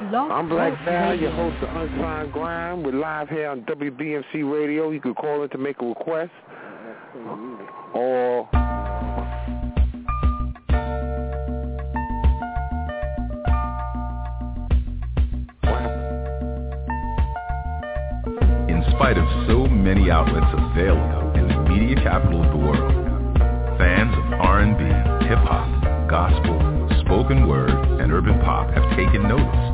I'm Black Val, your host of Unsigned Grind. We're live here on WBMC Radio. You can call in to make a request. Or In spite of so many outlets available in the media capital of the world, fans of R&B, hip-hop, gospel, spoken word, and urban pop have taken notice of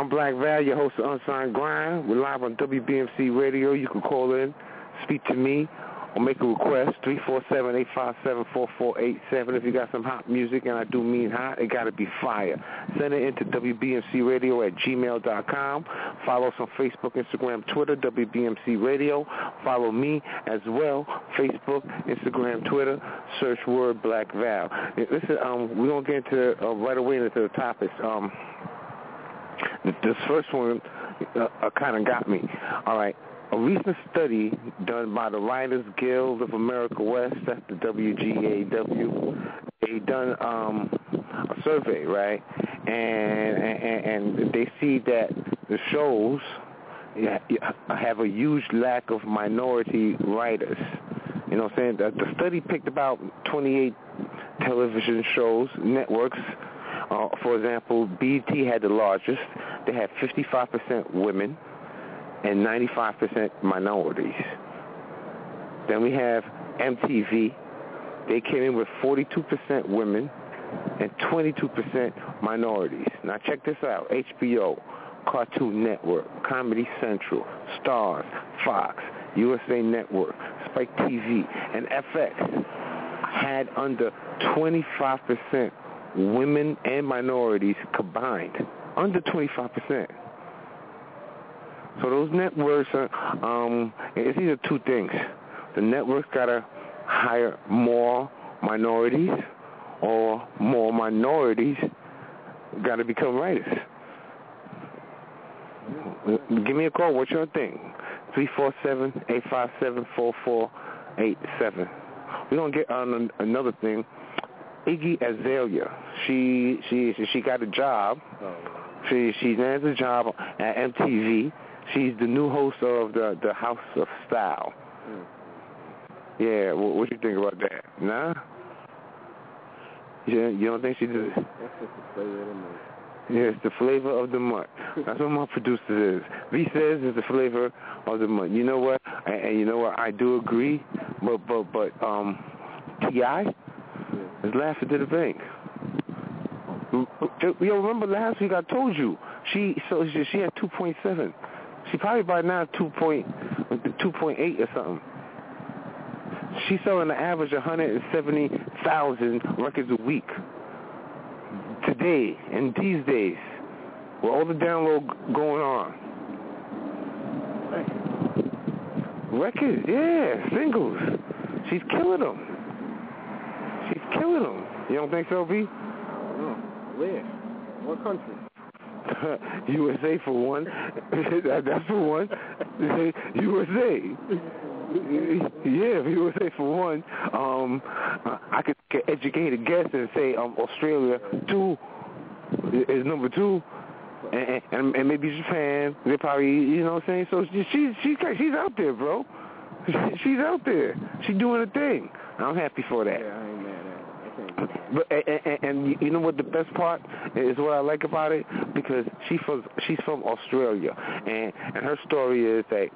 I'm Black Val, your host of Unsigned Grind. We're live on WBMC Radio. You can call in, speak to me, or make a request, 347-857-4487. If you got some hot music, and I do mean hot, it got to be fire. Send it in into WBMCRadio at gmail.com. Follow us on Facebook, Instagram, Twitter, WBMC Radio. Follow me as well, Facebook, Instagram, Twitter. Search word Black Val. Listen, um, we're going to get into uh, right away into the topics. Um, this first one uh, uh, kind of got me. All right. A recent study done by the Writers Guild of America West, that's the WGAW, they done um, a survey, right? And, and and they see that the shows have a huge lack of minority writers. You know what I'm saying? The, the study picked about 28 television shows, networks, uh, for example, BT had the largest. They had 55% women and 95% minorities. Then we have MTV. They came in with 42% women and 22% minorities. Now check this out. HBO, Cartoon Network, Comedy Central, Starz, Fox, USA Network, Spike TV, and FX had under 25% women and minorities combined, under 25%. So those networks are, um, it's either two things. The networks got to hire more minorities or more minorities got to become writers. Give me a call. What's your thing? 347-857-4487. We're going to get on another thing. Iggy Azalea. She she she got a job. She she lands a job at MTV. She's the new host of the the House of Style. Hmm. Yeah, what, what you think about that? Nah. You you don't think she did? That's just the flavor of the month. Yeah, it's the flavor of the month. That's what my producer is. V says it's the flavor of the month. You know what? And, and you know what? I do agree, but but but um, Ti is laughing to the bank. Yo, remember last week I told you she so she, she had two point seven. She probably by now two point two point eight or something. She's selling an average of hundred and seventy thousand records a week. Today and these days, with all the download going on. Records, yeah, singles. She's killing them. Killing them. You don't think so, B? No. Where? What country? USA for one. That- That's for one. USA. Yeah, USA for one. Um, I could get educated guess and say um, Australia two is number two, and, and and maybe Japan. They probably you know what I'm saying. So she she's she's she's out there, bro. She's out there. She's doing a thing. I'm happy for that. Yeah, and, and, and you know what the best part is? What I like about it because she from she's from Australia, and and her story is that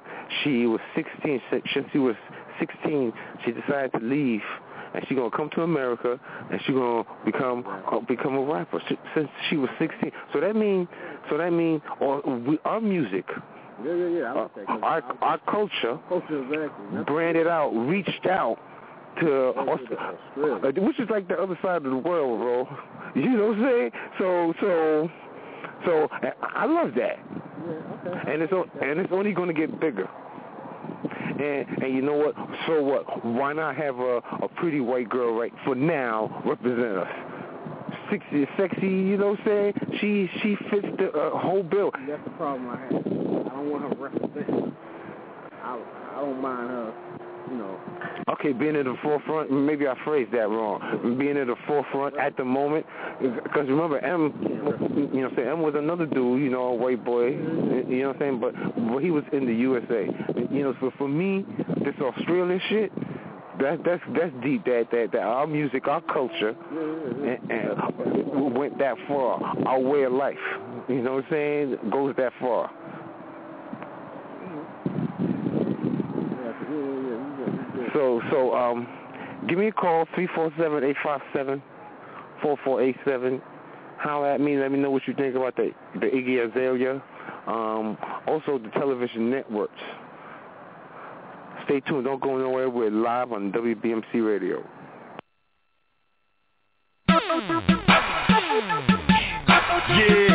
she was 16 since she was 16. She decided to leave and she's gonna come to America and she's gonna become uh, become a rapper she, since she was 16. So that mean so that mean or we, our music. Yeah, yeah, yeah. I uh, like that. our our culture, culture exactly. branded out, reached out to Australia. Australia, which is like the other side of the world, bro. You know what I'm saying? So so so I love that. Yeah, okay. And it's and it's only going to get bigger. And and you know what? So what? Why not have a a pretty white girl right for now represent us? Sexy, sexy, you know what I'm saying? She she fits the uh, whole bill. That's the problem I have. I don't want her representing. I I don't mind her, you know. Okay, being at the forefront. Maybe I phrased that wrong. Being at the forefront at the moment, because remember M, you know, saying M was another dude, you know, a white boy, you know what I'm saying. But but he was in the USA. You know, so for me, this Australian shit. That's that's that's deep. That that that our music, our culture, and, and went that far. Our way of life, you know what I'm saying, goes that far. So so um, give me a call three four seven eight five seven four four eight seven. Holler at me. Let me know what you think about the the Iggy Azalea. Um, also the television networks. Stay tuned. Don't go nowhere. We're live on WBMC Radio. Yeah.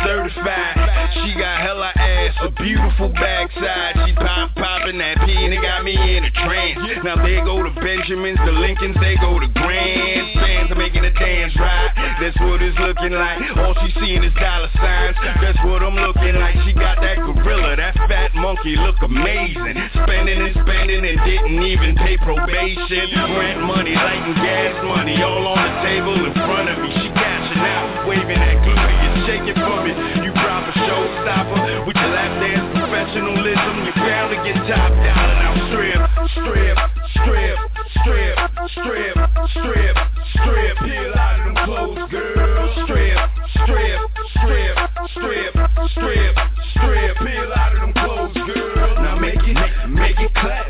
Certified. She got hella ass, a beautiful backside. She pop popping that P and it got me in a trance. Now they go to Benjamins, the Lincolns, they go to grandstands. I'm making a dance right. That's what it's looking like. All she seeing is dollar signs. That's what I'm looking like. She got that gorilla, that fat monkey look amazing. Spending and spending and didn't even pay probation. Rent money, light and gas money, all on the table in front of me. She cashing out, waving that gluteus, shake it for me. You proper showstopper with your lap dance professionalism. You're bound to get top dollar. Now strip, strip, strip, strip, strip, strip, strip. Peel out of them clothes, girl. Strip, strip, strip, strip, strip, strip. Peel out of them clothes, girl. Now make it, make it clap,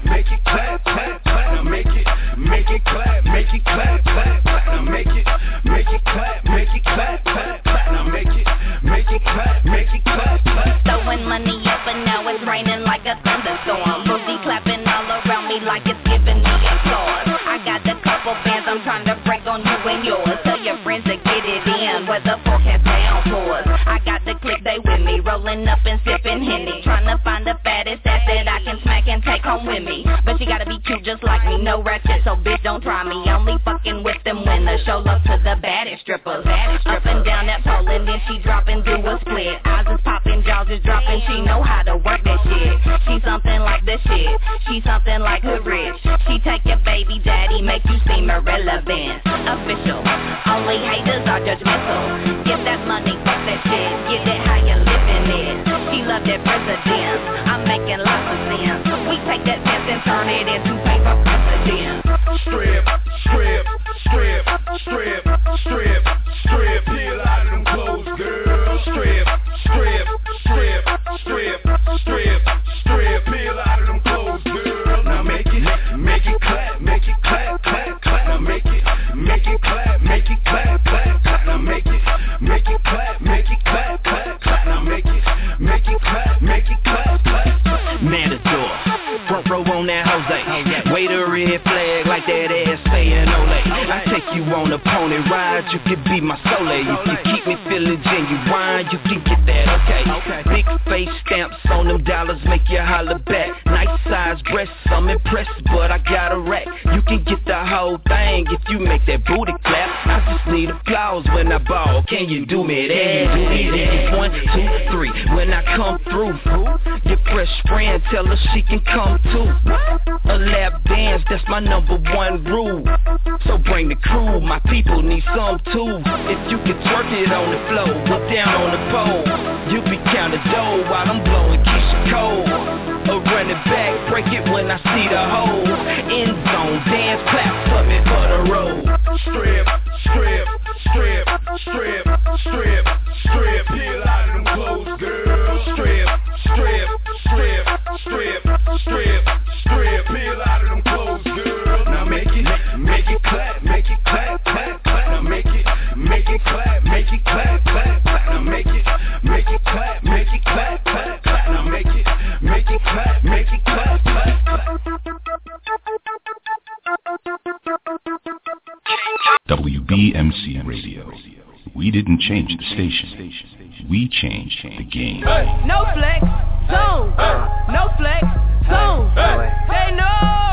like a thunderstorm. Booty clapping all around me like it's giving me applause. I got a couple bands I'm trying to break on you and yours. Tell your friends to get it in where the forecast downpours. I got the click they with me, rolling up and sipping Henny. Trying to find the fattest ass that I can smack and take home with me. But she gotta be cute just like me, no ratchet, so bitch don't try me. Only fucking with them winners. Show love to the baddest strippers. Up and down that pole and then she drop something like hood rich. She take your baby daddy, make you seem irrelevant. Official. Only haters are judgmental. Get that money, fuck that shit. Get it how you living it. She love that president. I'm making lots of sense. We take that sense and turn it into I just need applause when I ball. Can you do me that? Do me that? One, two, three. When I come through, your fresh friend tell her she can come too. A lap dance, that's my number one rule. So bring the crew, my people need some too. If you can twerk it on the floor, put down on the pole. You be counting dough while I'm blowing Keisha cold. A running back, break it when I see the hole. End zone, dance, clap for me for the road. Strip, strip, strip, strip, strip, strip. Peel out of them clothes, girl. Strip, strip, strip, strip, strip. didn't change the station. We changed the game. No flex, zone. No flex, zone. Say no.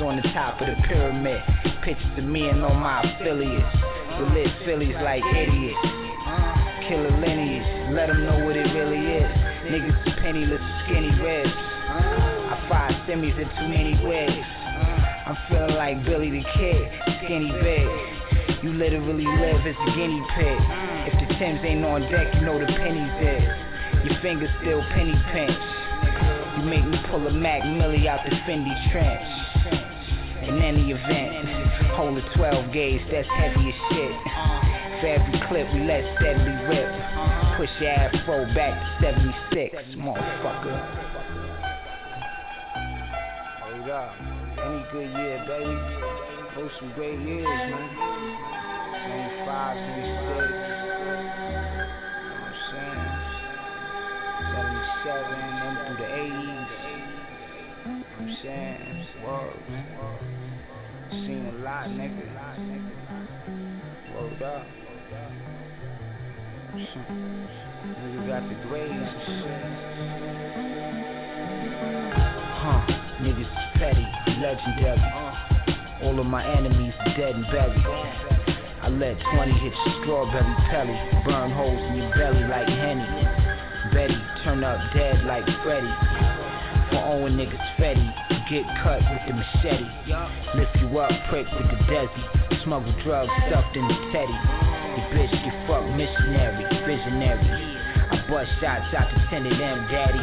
On the top of the pyramid. Pictures to me and all my affiliates. We live Phillies like idiots. Killer lineage, let them know what it really is. Niggas penniless, skinny ribs. I fire semis in too many wigs. I'm feeling like Billy the Kid, skinny big. You literally live as a guinea pig. If the Timbs ain't on deck, you know the pennies is. Your fingers still penny pinch. You make me pull a Mac Millie out the Fendi trench. In any event, hold a 12 gauge, that's heavy as shit. For every clip we let steadily rip. Push your afro back to 76, motherfucker. Hold up. Any good year, baby. Those some great years, man. 25, 26. Seventy seven, then through the eighties. I'm saying, whoa, seen a lot, nigga. Word up. Nigga got the grades and shit. Huh, niggas is petty, legendary. All of my enemies dead and buried. I let 20 hit your strawberry pelly, burn holes in your belly like Henny. Betty, turn up dead like Freddy. For Owen niggas Fetty, get cut with the machete. Lift you up, prick with the desi. Smuggle drugs stuffed in the teddy. Your bitch get fucked missionary, visionary. I bust shots out to Tended M, daddy.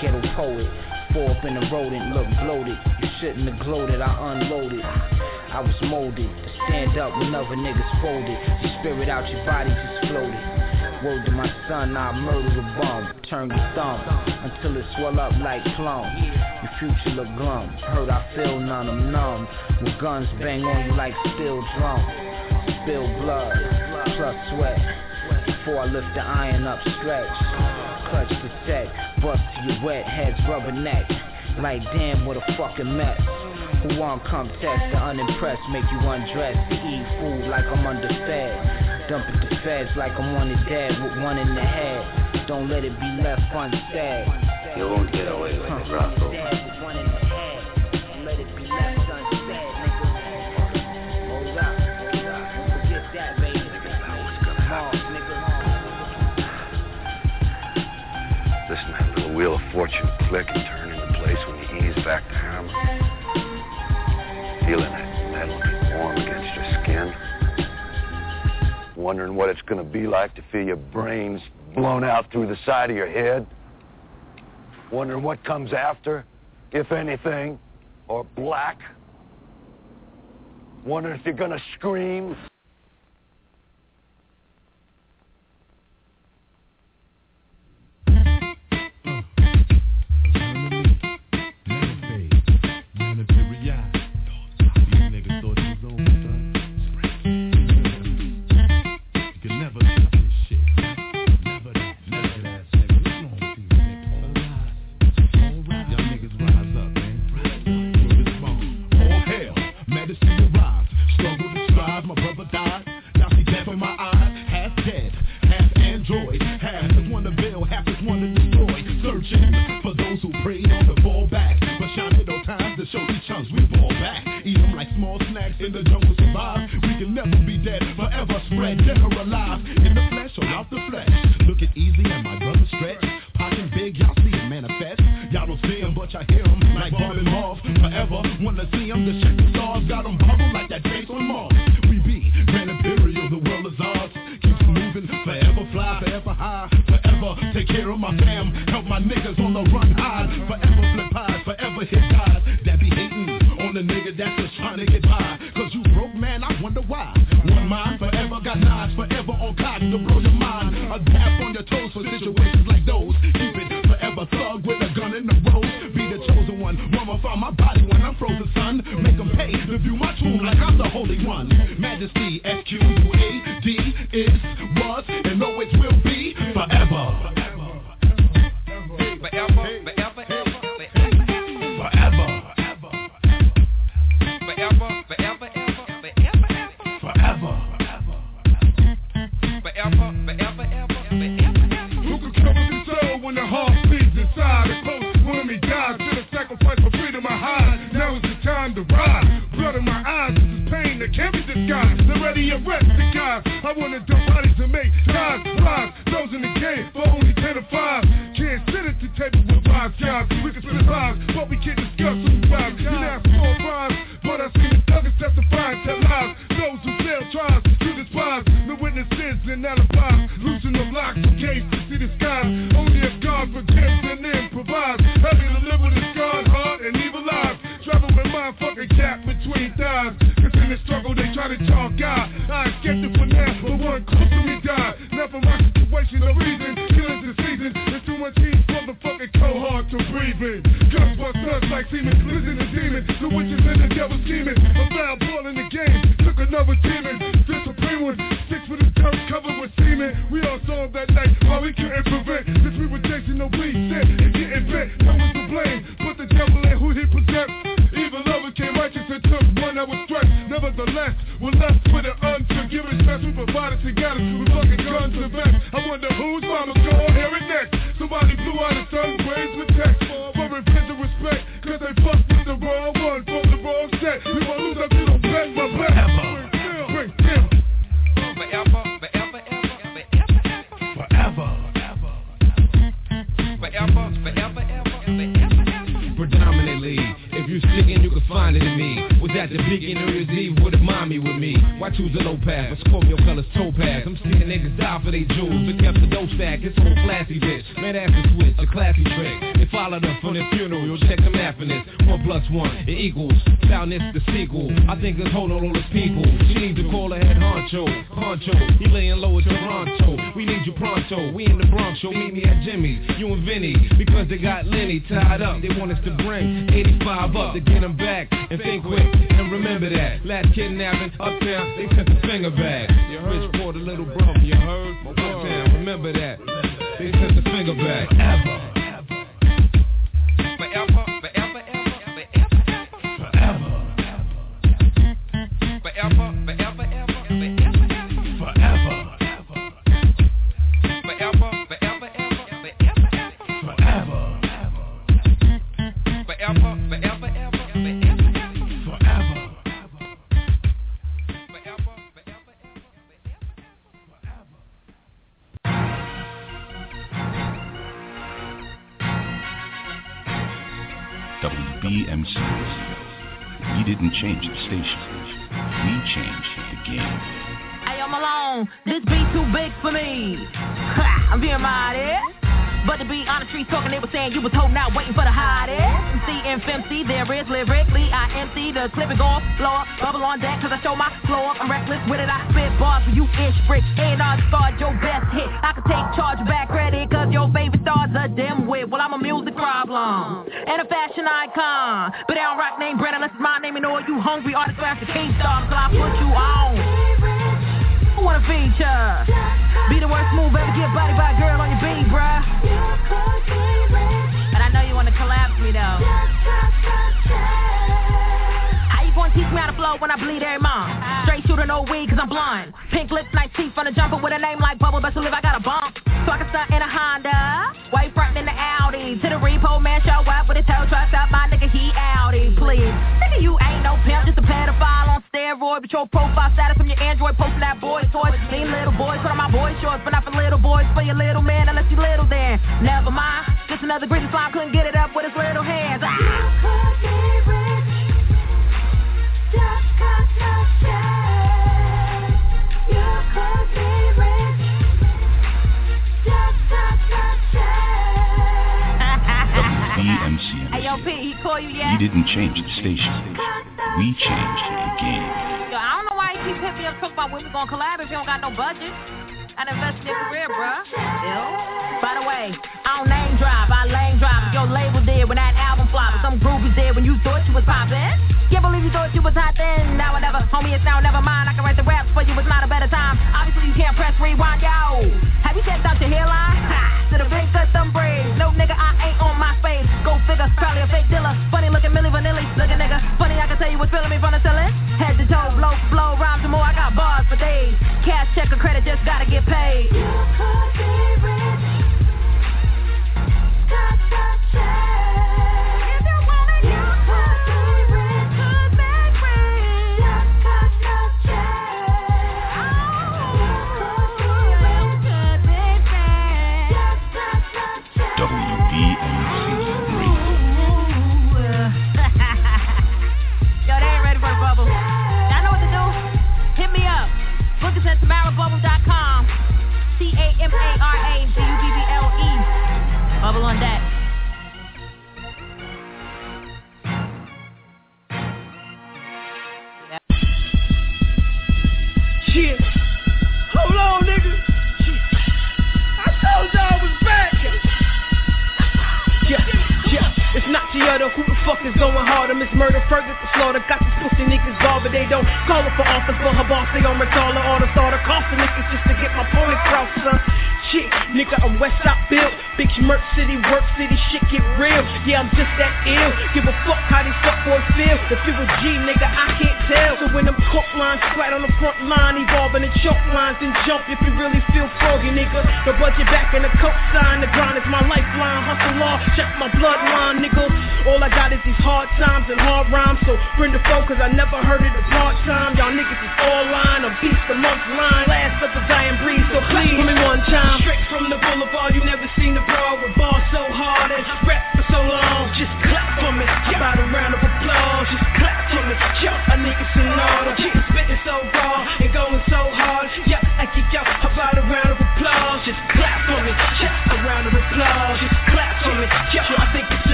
Ghetto poet, four up in the rodent, look bloated. You shouldn't have gloated, I unloaded. I was molded to stand up when other niggas folded. Your spirit out your body just floated. Word to my son, I'll murder the bum. Turn your thumb until it swell up like plum. Your future look glum. Heard I feel none, I'm numb. With guns bang on you like steel drum. Spill blood, plus sweat. Before I lift the iron up, stretch. Clutch the set, bust to your wet heads, rubber neck. Like damn, what a fucking mess. Who want come test the unimpressed, make you undress eat food like I'm underfed. Dump it to feds like I'm wanted dead with one in the head. Don't let it be left unsaid. You won't get away with it, Rocco. Listen, that little wheel of fortune click and turn into place when you ease back to Harlem. Feeling that wondering what it's going to be like to feel your brains blown out through the side of your head, wondering what comes after, if anything, or black, wondering if you're going to scream. Why choose a low path? A Scorpio colors toe pads. I'm seeing niggas die for they jewels. They kept the dough stack. It's old classy bitch. Man, that's a switch, a classy trick. They followed her from the funeral. You'll check the math in this. One plus one, it equals. Found this the sequel. I think it's holding all those people. She needs to call her head honcho. Honcho, he laying low at Toronto. We need you pronto. We in the Bronx, show meet me at Jimmy's. You and Vinny, because they got Lenny tied up. They want us to bring 85 up to get them back and think quick and remember that. Last kidnapping uptown, they sent the finger back. You heard for the little brother, you heard? Remember that. They sent the finger back. Ever. Change the station. We changed the game. Hey, I'm alone. This beat too big for me. I'm being mighty. But to be on the streets talking, they were saying you was holding out, waiting for the hottest. MC and FMC, there is lyrically. I MC the clip and go floor, bubble on deck, cause I show my floor. I'm reckless with it, I spit bars for you ish bricks. And I start your best hit. I can take charge back credit, cause your favorite star's a dimwit. Well, I'm a music problem and a fashion icon. But I don't rock name brand unless it's my name and all you hungry artists the king star until I put you on. Who wanna feature? Be the worst move ever, get body by a girl on your beat, bruh. But I know you wanna collapse me though. How you gonna teach me how to flow when I bleed every month? Straight shooter, no weed, cause I'm blind. Pink lips, nice teeth on a jumper with a name like Bubble. Best believe I got a bump. I can stunt in a Honda. White front in the Audi. To the repo, man, show up with his tow trucks up. My nigga, he Audi. Please steroid, but your profile status from your Android posting that boy's toys. Ain't little boys, put on my boy shorts, but not for little boys, for your little man, unless you little then. Never mind, just another greasy slime, couldn't get it up with his little hands. Ah. You could be rich, He call you yet? He didn't change the station. We changed the game. Yo, I don't know why he keeps hitting me up talking about when we gonna collab if you don't got no budget. I invest in your career, bruh. By the way, I don't name drive, I lane drive. Your label did when that album flopped. Some groupies did when you thought you was poppin'. Can't believe you thought you was hot then. Now or never, homie, it's now never mind. I can write the raps for you, it's not a better time. Obviously, you can't press rewind, yo. Have you checked out your hairline? Ha, to the Go figure, probably a fake dealer. Funny looking Milli Vanilli, looking nigga. Funny, I can tell you what's feeling me from the ceiling.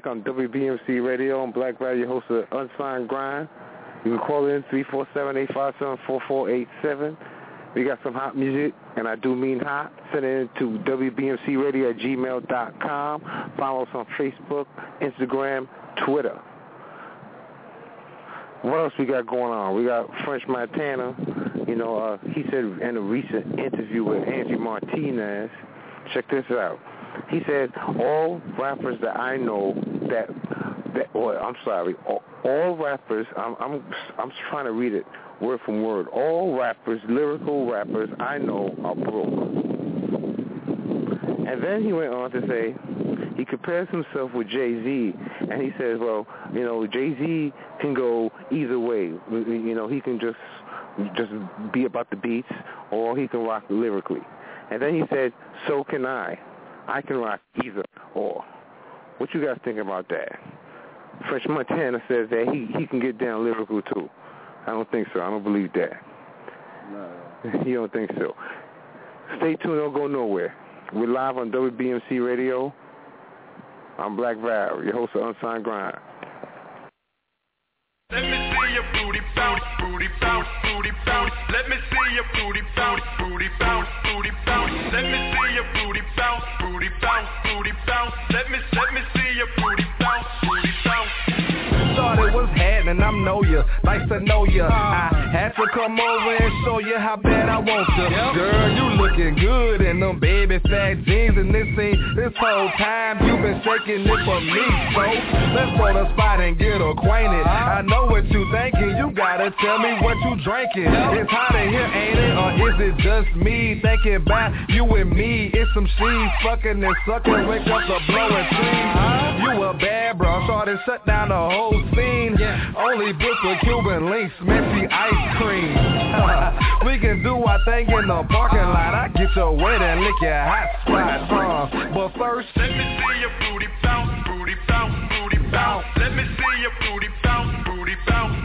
Back on WBMC Radio on Black Radio, host of Unsigned Grind. You can call in 347-857-4487. We got some hot music, and I do mean hot. Send it to WBMCRadio at gmail.com. Follow us on Facebook, Instagram, Twitter. What else we got going on? We got French Montana. You know, uh, he said in a recent interview with Angie Martinez, check this out. He said all rappers that I know that that I'm sorry, all, all rappers. I'm I'm I'm trying to read it word from word. All rappers, lyrical rappers I know are broke. And then he went on to say he compares himself with Jay-Z, and he says, well, you know, Jay-Z can go either way. You know, he can just just be about the beats, or he can rock lyrically. And then he said, so can I. I can rock either or. What you guys think about that? French Montana says that he he can get down lyrical too. I don't think so. I don't believe that. No. you don't think so? Stay tuned. Don't go nowhere. We're live on WBMC Radio. I'm Black Val, your host of Unsigned Grind. Let me see your booty bounce, booty bounce, booty bounce. Let me see your booty bounce, booty bounce, booty bounce. Let me see your booty bounce, booty bounce. Let me let me see happening, I'm know ya, nice to know ya. I had to come over and show you how bad I want ya. Girl, you looking good in them baby fat jeans, and this ain't this whole time you been shaking it for me. So let's go to spot and get acquainted. Uh-huh. I know what you thinking, you gotta tell me what you drinking. It's hot in here, ain't it, or is it just me thinking about you and me? It's some she's fucking and sucking, wake up the blowing trees. Uh-huh. You a bad bro, started shut down the whole scene. Yeah. Only book with Cuban links, messy ice cream. we can do our thing in the parking lot. I get your wet and lick your hot spot. Uh, but first, Let me see your booty bounce, booty bounce, booty bounce. Let me see your booty bounce, booty bounce.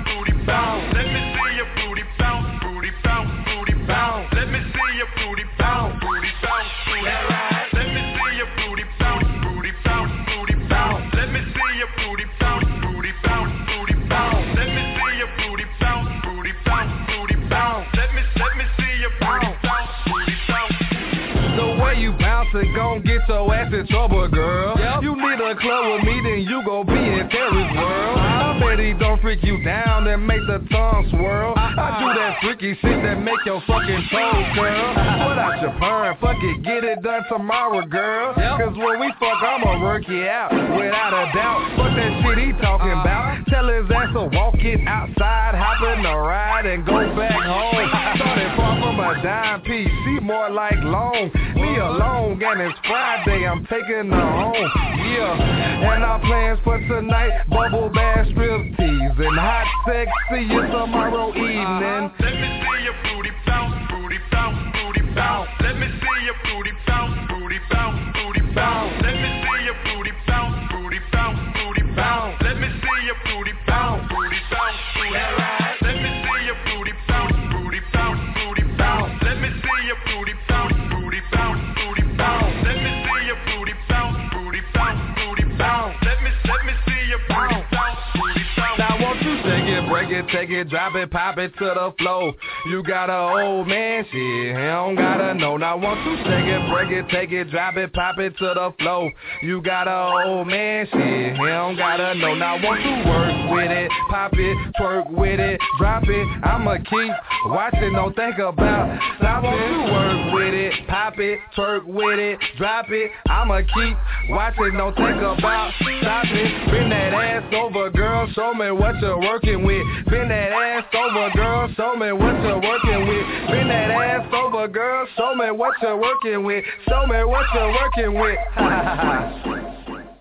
Bouncing gon' get your ass in trouble, girl. You need a club with me, then you gon' be in Terry's world. I bet he don't freak you down and make the tongue swirl. I do that freaky shit that make your fucking toes curl. Put out your perm, fuck it, get it done tomorrow, girl. Cause when we fuck, I'ma work you out, without a doubt. Fuck that shit he talking about. Uh-huh. Tell his ass to walk it outside, hop in the ride and go back home. Oh. From a dime piece, more like long. Me alone, and it's Friday, I'm taking her home. Yeah, and our plans for tonight, bubble bath, strip tease, and hot sex. See you tomorrow evening. Uh-huh. Let me see your booty bounce, booty bounce, booty bounce. Let me see your booty bounce, booty bounce, booty bounce. It, drop it, pop it to the floor. You got a old man shit, he don't gotta know. Now once you shake it, break it, take it, drop it, pop it to the floor. You got a old man shit, he don't gotta know. Now once you work with it, pop it, twerk with it, drop it. I'ma keep watching, don't think about stopping. You work with it, pop it, twerk with it, drop it. I'ma keep watching, don't think about stopping. Bend that ass over, girl, show me what you're working with. Bend that ass over, girl, show me what you're working with. Bend that ass over, girl, show me what you're working with. Show me what you're working with.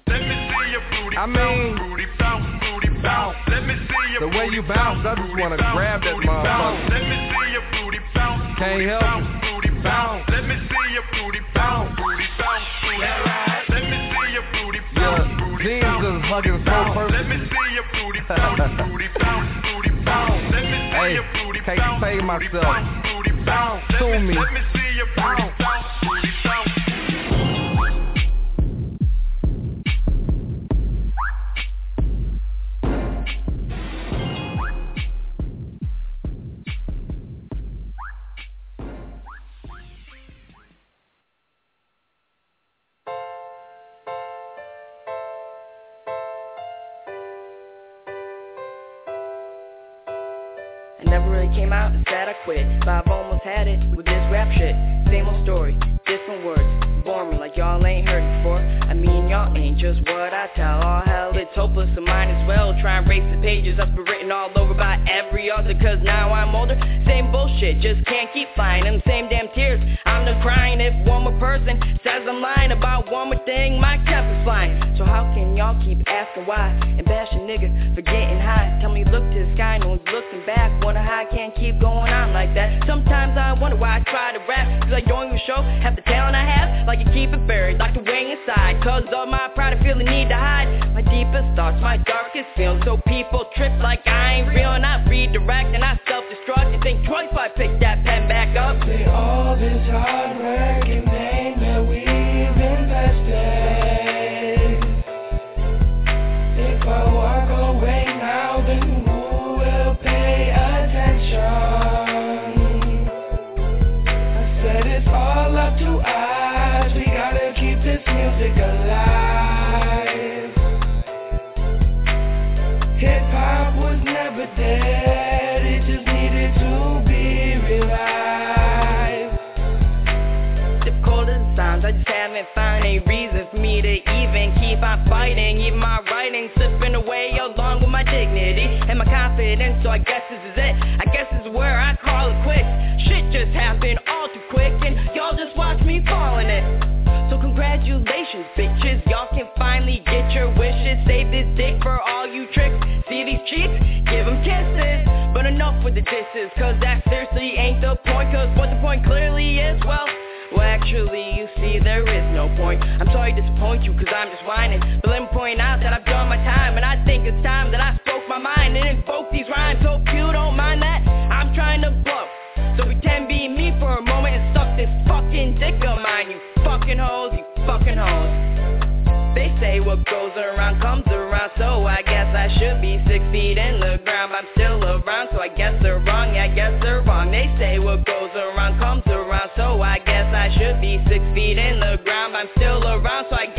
Let me see your booty I mean, booty bounce, booty bounce. Let me see your the way you bounce, I just wanna grab that motherfucker. Let me see your booty bounce, Can't help booty bounce. Let me see your booty bounce, booty bounce, booty bounce. Let me see your booty bounce, booty Jeans just hugging so perfect. Let me see your booty bounce, booty bounce. Let me see Hey, can't save myself. bounce, booty bounce. Let Sue me, came out, instead I quit. But I've almost had it with this rap shit. Same old story, different words. Bore me like y'all ain't heard before. I mean, y'all ain't just what I tell. All hell, it's hopeless, so mine as well. Try and erase the pages that's been written all over by every author. Cause now I'm older. Same bullshit, just can't keep flying. Them same damn tears. I'm done crying if one more person says I'm lying about one more thing. My cap is flying. So how can y'all keep asking why? And bash a nigga for getting high. Tell me, look to the sky, no one's looking back. Wonder how I can't keep going on like that. Sometimes I wonder why I try to rap. Cause I don't even show half the talent I have. Like you keep it buried, like the way inside. Cause of my pride, I feel the need to hide. My deepest thoughts, my darkest feelings. So people trip like I ain't real. And I redirect and I self-destruct. Think twice I pick that pen back up. See all this work music alive. Hip hop was never dead. It just needed to be revived. As it I just haven't found any reason for me to even keep on fighting. Even my writing slipping away along with my dignity and my confidence. So I guess this is it. Cause what the point clearly is, well, well, actually, you see, there is no point. I'm sorry to disappoint you, cause I'm just whining. But let me point out that I've done my time, and I think it's time that I spoke my mind and invoke these rhymes. So if you don't mind that, I'm trying to blow. So pretend be me for a moment and suck this fucking dick of mine, you fucking hoes, you fucking hoes. They say what goes around comes around, so I guess I should be six feet in the ground. But I'm still around, so I guess they're wrong. Yeah, I guess six feet in the ground. But I'm still around, so I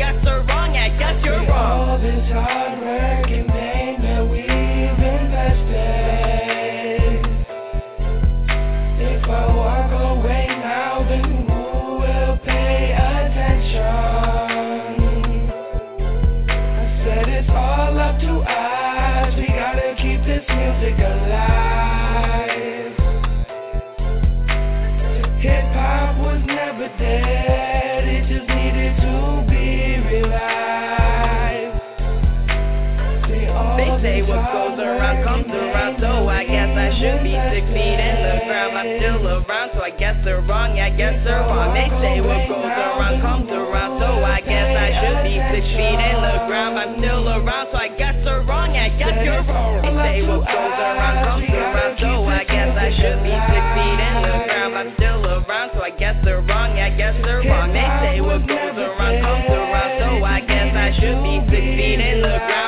guess they're wrong. I guess they're wrong. They say what goes around comes around, so I guess I should be six feet in the ground. I'm still around, so I guess they're wrong. I guess you're wrong. They say what goes around comes around, so I guess I should be six feet in the ground. I'm still around, so I guess they're wrong. I guess they're wrong. They say what goes around comes around, so I guess I should be six feet in the ground.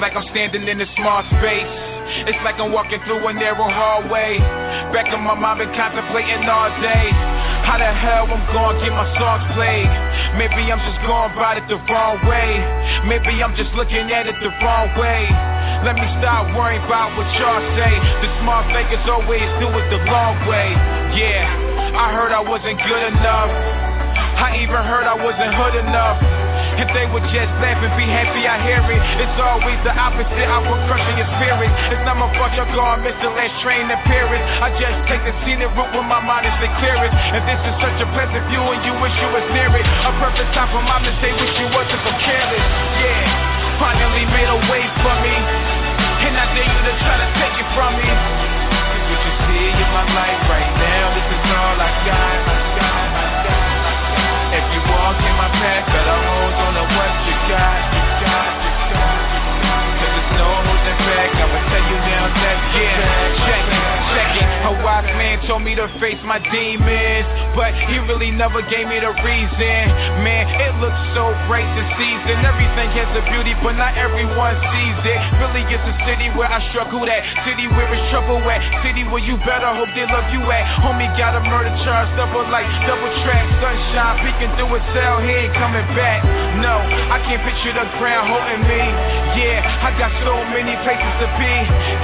Like I'm standing in a small space. It's like I'm walking through a narrow hallway. Back in my mind, been contemplating all day. How the hell I'm gonna get my songs played? Maybe I'm just going about it the wrong way. Maybe I'm just looking at it the wrong way. Let me stop worrying about what y'all say. The smart fakers always do it the long way. Yeah, I heard I wasn't good enough. I even heard I wasn't hood enough. If they would just laugh and be happy, I hear it. It's always the opposite, I will crush your spirit. It's not my fault you're gone, miss the last train to Paris. I just take the scenic route when my mind is the clearest. And this is such a pleasant view and you wish you was near it. A perfect time for my mistake, wish you wasn't so careless. Yeah, finally made a way for me. And I dare you to try to take it from me. What you see in my life right now, this is all I got. If you walk in my path, Cause there's no holding back, I'ma tell you now that, yeah, wise man told me to face my demons, but he really never gave me the reason. Man, it looks so bright this season. Everything has a beauty, but not everyone sees it. Philly is a city where I struggle at, city where it's trouble at, city where you better hope they love you at. Homie got a murder charge, double like double track, sunshine peeking through a cell, he ain't coming back. No, I can't picture the ground holding me. Yeah, I got so many places to be.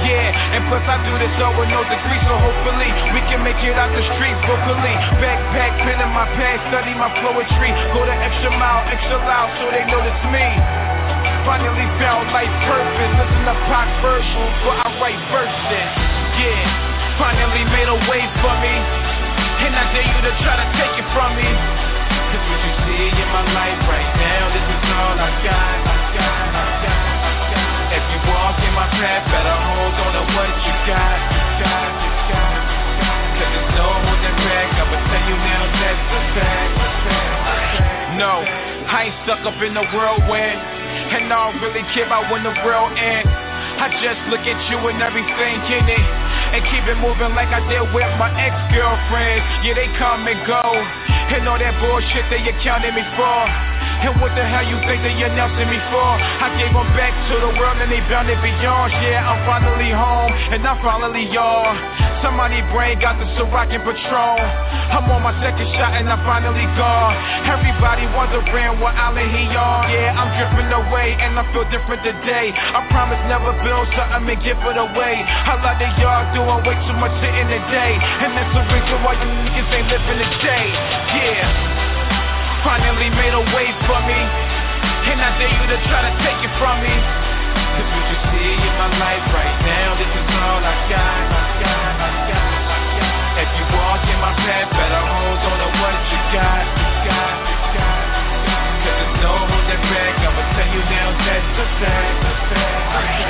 Yeah, and plus I do this all with no degree, so hopefully we can make it out the streets vocally. Backpack, pen in my pants, study my poetry. Go the extra mile, extra loud, so they know it's me. Finally found life purpose. Listen to Pac verbals, where I write verses. Yeah, finally made a way for me. And I dare you to try to take it from me. Cause what you see in my life right now, this is all I got. If you walk in my path, better hold on to what. You got, No, I ain't stuck up in the whirlwind. And I don't really care about when the world ends. I just look at you and everything in it And keep it moving like I did with my ex-girlfriends Yeah, they come and go And all that bullshit that you counted me for And what the hell you think that you're announcing me for? I gave them back to the world and they bound it beyond. Yeah, I'm finally home and I'm finally y'all. Somebody brain got the Ciroc and Patron. I'm on my second shot and I'm finally gone. Everybody wondering what island he on. Yeah, I'm dripping away and I feel different today. I promise never build something and give it away. A lot of y'all doing way too much shit in the day And that's the reason why you niggas ain't living the day Yeah Finally made a way for me And I dare you to try to take it from me Cause what you see in my life right now This is all I got. If you walk in my path Better hold on to what you got, you got, you got, you. Cause there's no holding back I'ma tell you now that's the fact, the fact.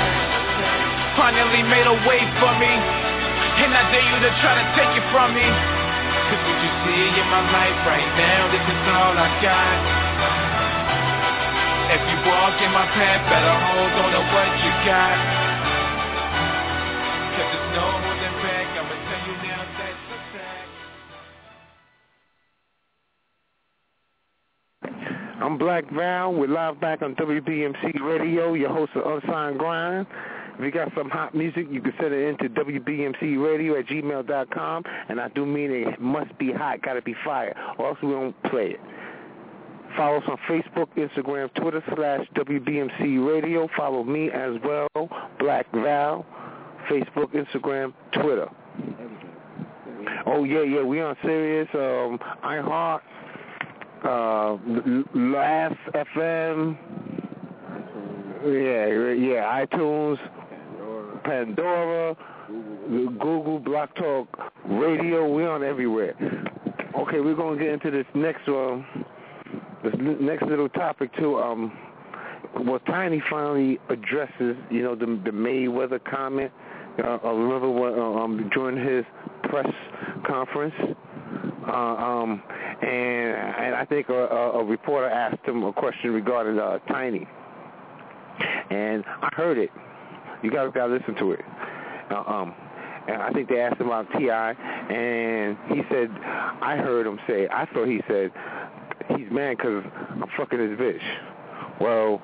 Finally made a way for me And I dare you to try to take it from me what you see in my life right now? This is all I got. If you walk in my path Better hold on to what you got. Cause there's no holding back. I'ma tell you now that's fact. I'm Black Val. We're live back on WBMC Radio, your host of Unsigned Grind. If you got some hot music, you can send it into WBMCRadio at gmail.com. And I do mean it must be hot, gotta be fire, or else we don't play it. Follow us on Facebook, Instagram, Twitter, slash WBMC Radio. Follow me as well, Black Val, Facebook, Instagram, Twitter. Oh, yeah, yeah, we on Sirius, um, iHeart, uh, Last FM, yeah, yeah, iTunes, Pandora, Google, Blog Talk, Radio. We're on everywhere. Okay, we're gonna get into this next one, this next little topic too. Um, well, Tiny finally addresses, you know, the the Mayweather comment. Uh, I remember what, uh, um, during his press conference. Uh, um, and and I think a, a, a reporter asked him a question regarding uh, Tiny, and I heard it. You gotta gotta listen to it. Uh, um, and I think they asked him about T.I., and he said, I heard him say, I thought he said, he's mad because I'm fucking his bitch. Well,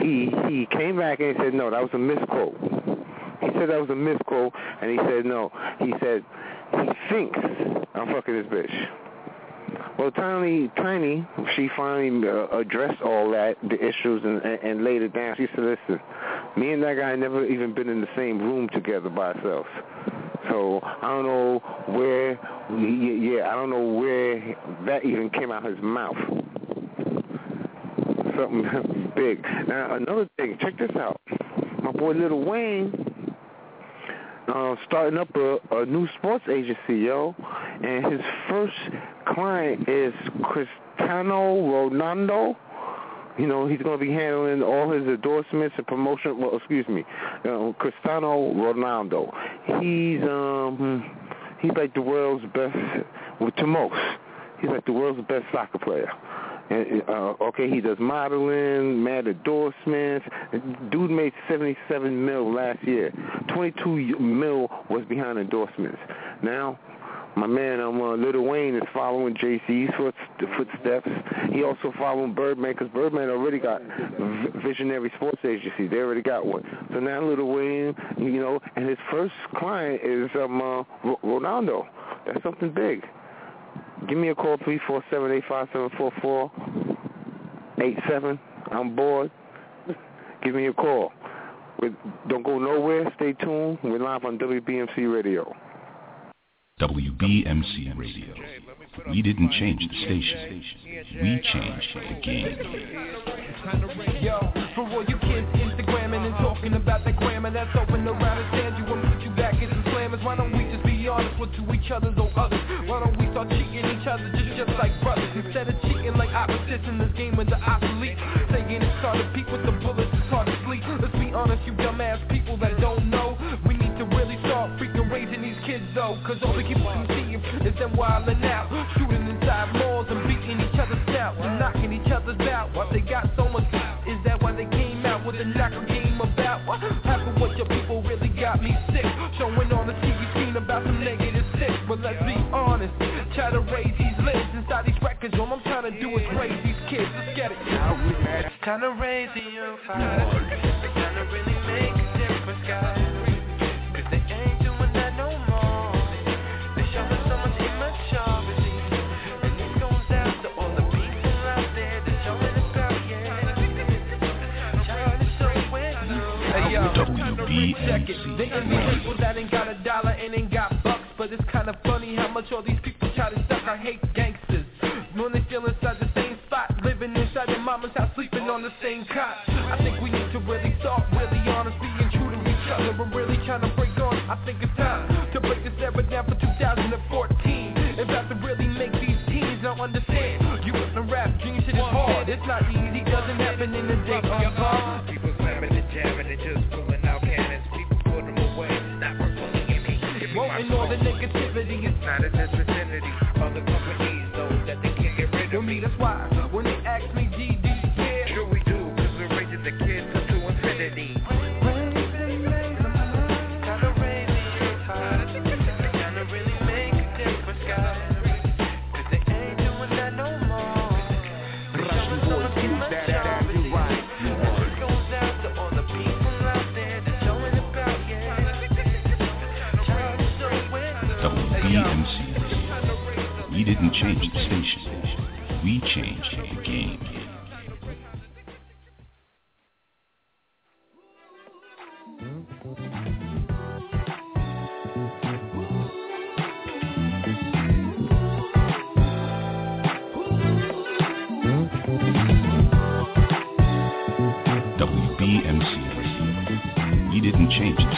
he he came back and he said no, that was a misquote. He said that was a misquote, and he said no. He said he thinks I'm fucking this bitch. Well, Tiny, Tiny, she finally uh, addressed all that, the issues, and, and, and laid it down. She said, listen, me and that guy never even been in the same room together by ourselves. So I don't know where, yeah, I don't know where that even came out of his mouth. Something big. Now, another thing, check this out. My boy Lil Wayne uh, starting up a, a new sports agency, yo. And his first client is Cristiano Ronaldo. You know, he's going to be handling all his endorsements and promotion. Well, excuse me, uh, Cristiano Ronaldo. He's um, he's like the world's best, to most, he's like the world's best soccer player. And, uh, okay, he does modeling, mad endorsements. Dude made 77 mil last year. 22 mil was behind endorsements. Now, my man um, uh, Lil Wayne is following Jay-Z's foot, footsteps. He also following Birdman because Birdman already got Visionary Sports Agency. They already got one. So now Lil Wayne, you know, and his first client is um, uh, Ronaldo. That's something big. Give me a call, 347-857-4487. I'm bored. Give me a call. Don't go nowhere. Stay tuned. We're live on WBMC Radio. WBMC Radio. We didn't change the station. We changed the game. Yo, for all you kids Instagramming and talking about that grammar that's open around and stand you and put you back in some slammers. Why don't we just be honest with to each other or others? Why don't we start cheating each just like brothers instead of cheating like opposites in this game the obsolete? Saying it's hard to peek with the bullets, it's hard to sleep. Let's be honest, you dumbass people that don't know. We need to really start freaking raising these kids though, cause all the keep can seeing is them wildin' out, shooting inside malls and beating each other's out and knocking each other's out. What they got so much is that why they came out with a knocker game about what happened? What your people really got me sick, showing on the TV screen about some negative shit. But let's be honest, try to raise do is raise these kids. Let's get it. Time to raise the young fire. Time to really make a difference, guys. Cause they ain't doing that no more. They showing so much immaturity. And it goes out to all the people out there that's showing about, yeah. Trying to show it Hey, yo, check it. They envy people that ain't got a dollar and ain't got bucks. But it's kind of funny how much all these people living inside mama's house, sleeping on the same cot. I think we need to really start really honest, being true to each other. I'm really trying to break on. I think it's We change the station. We changed the game. WBMC We didn't change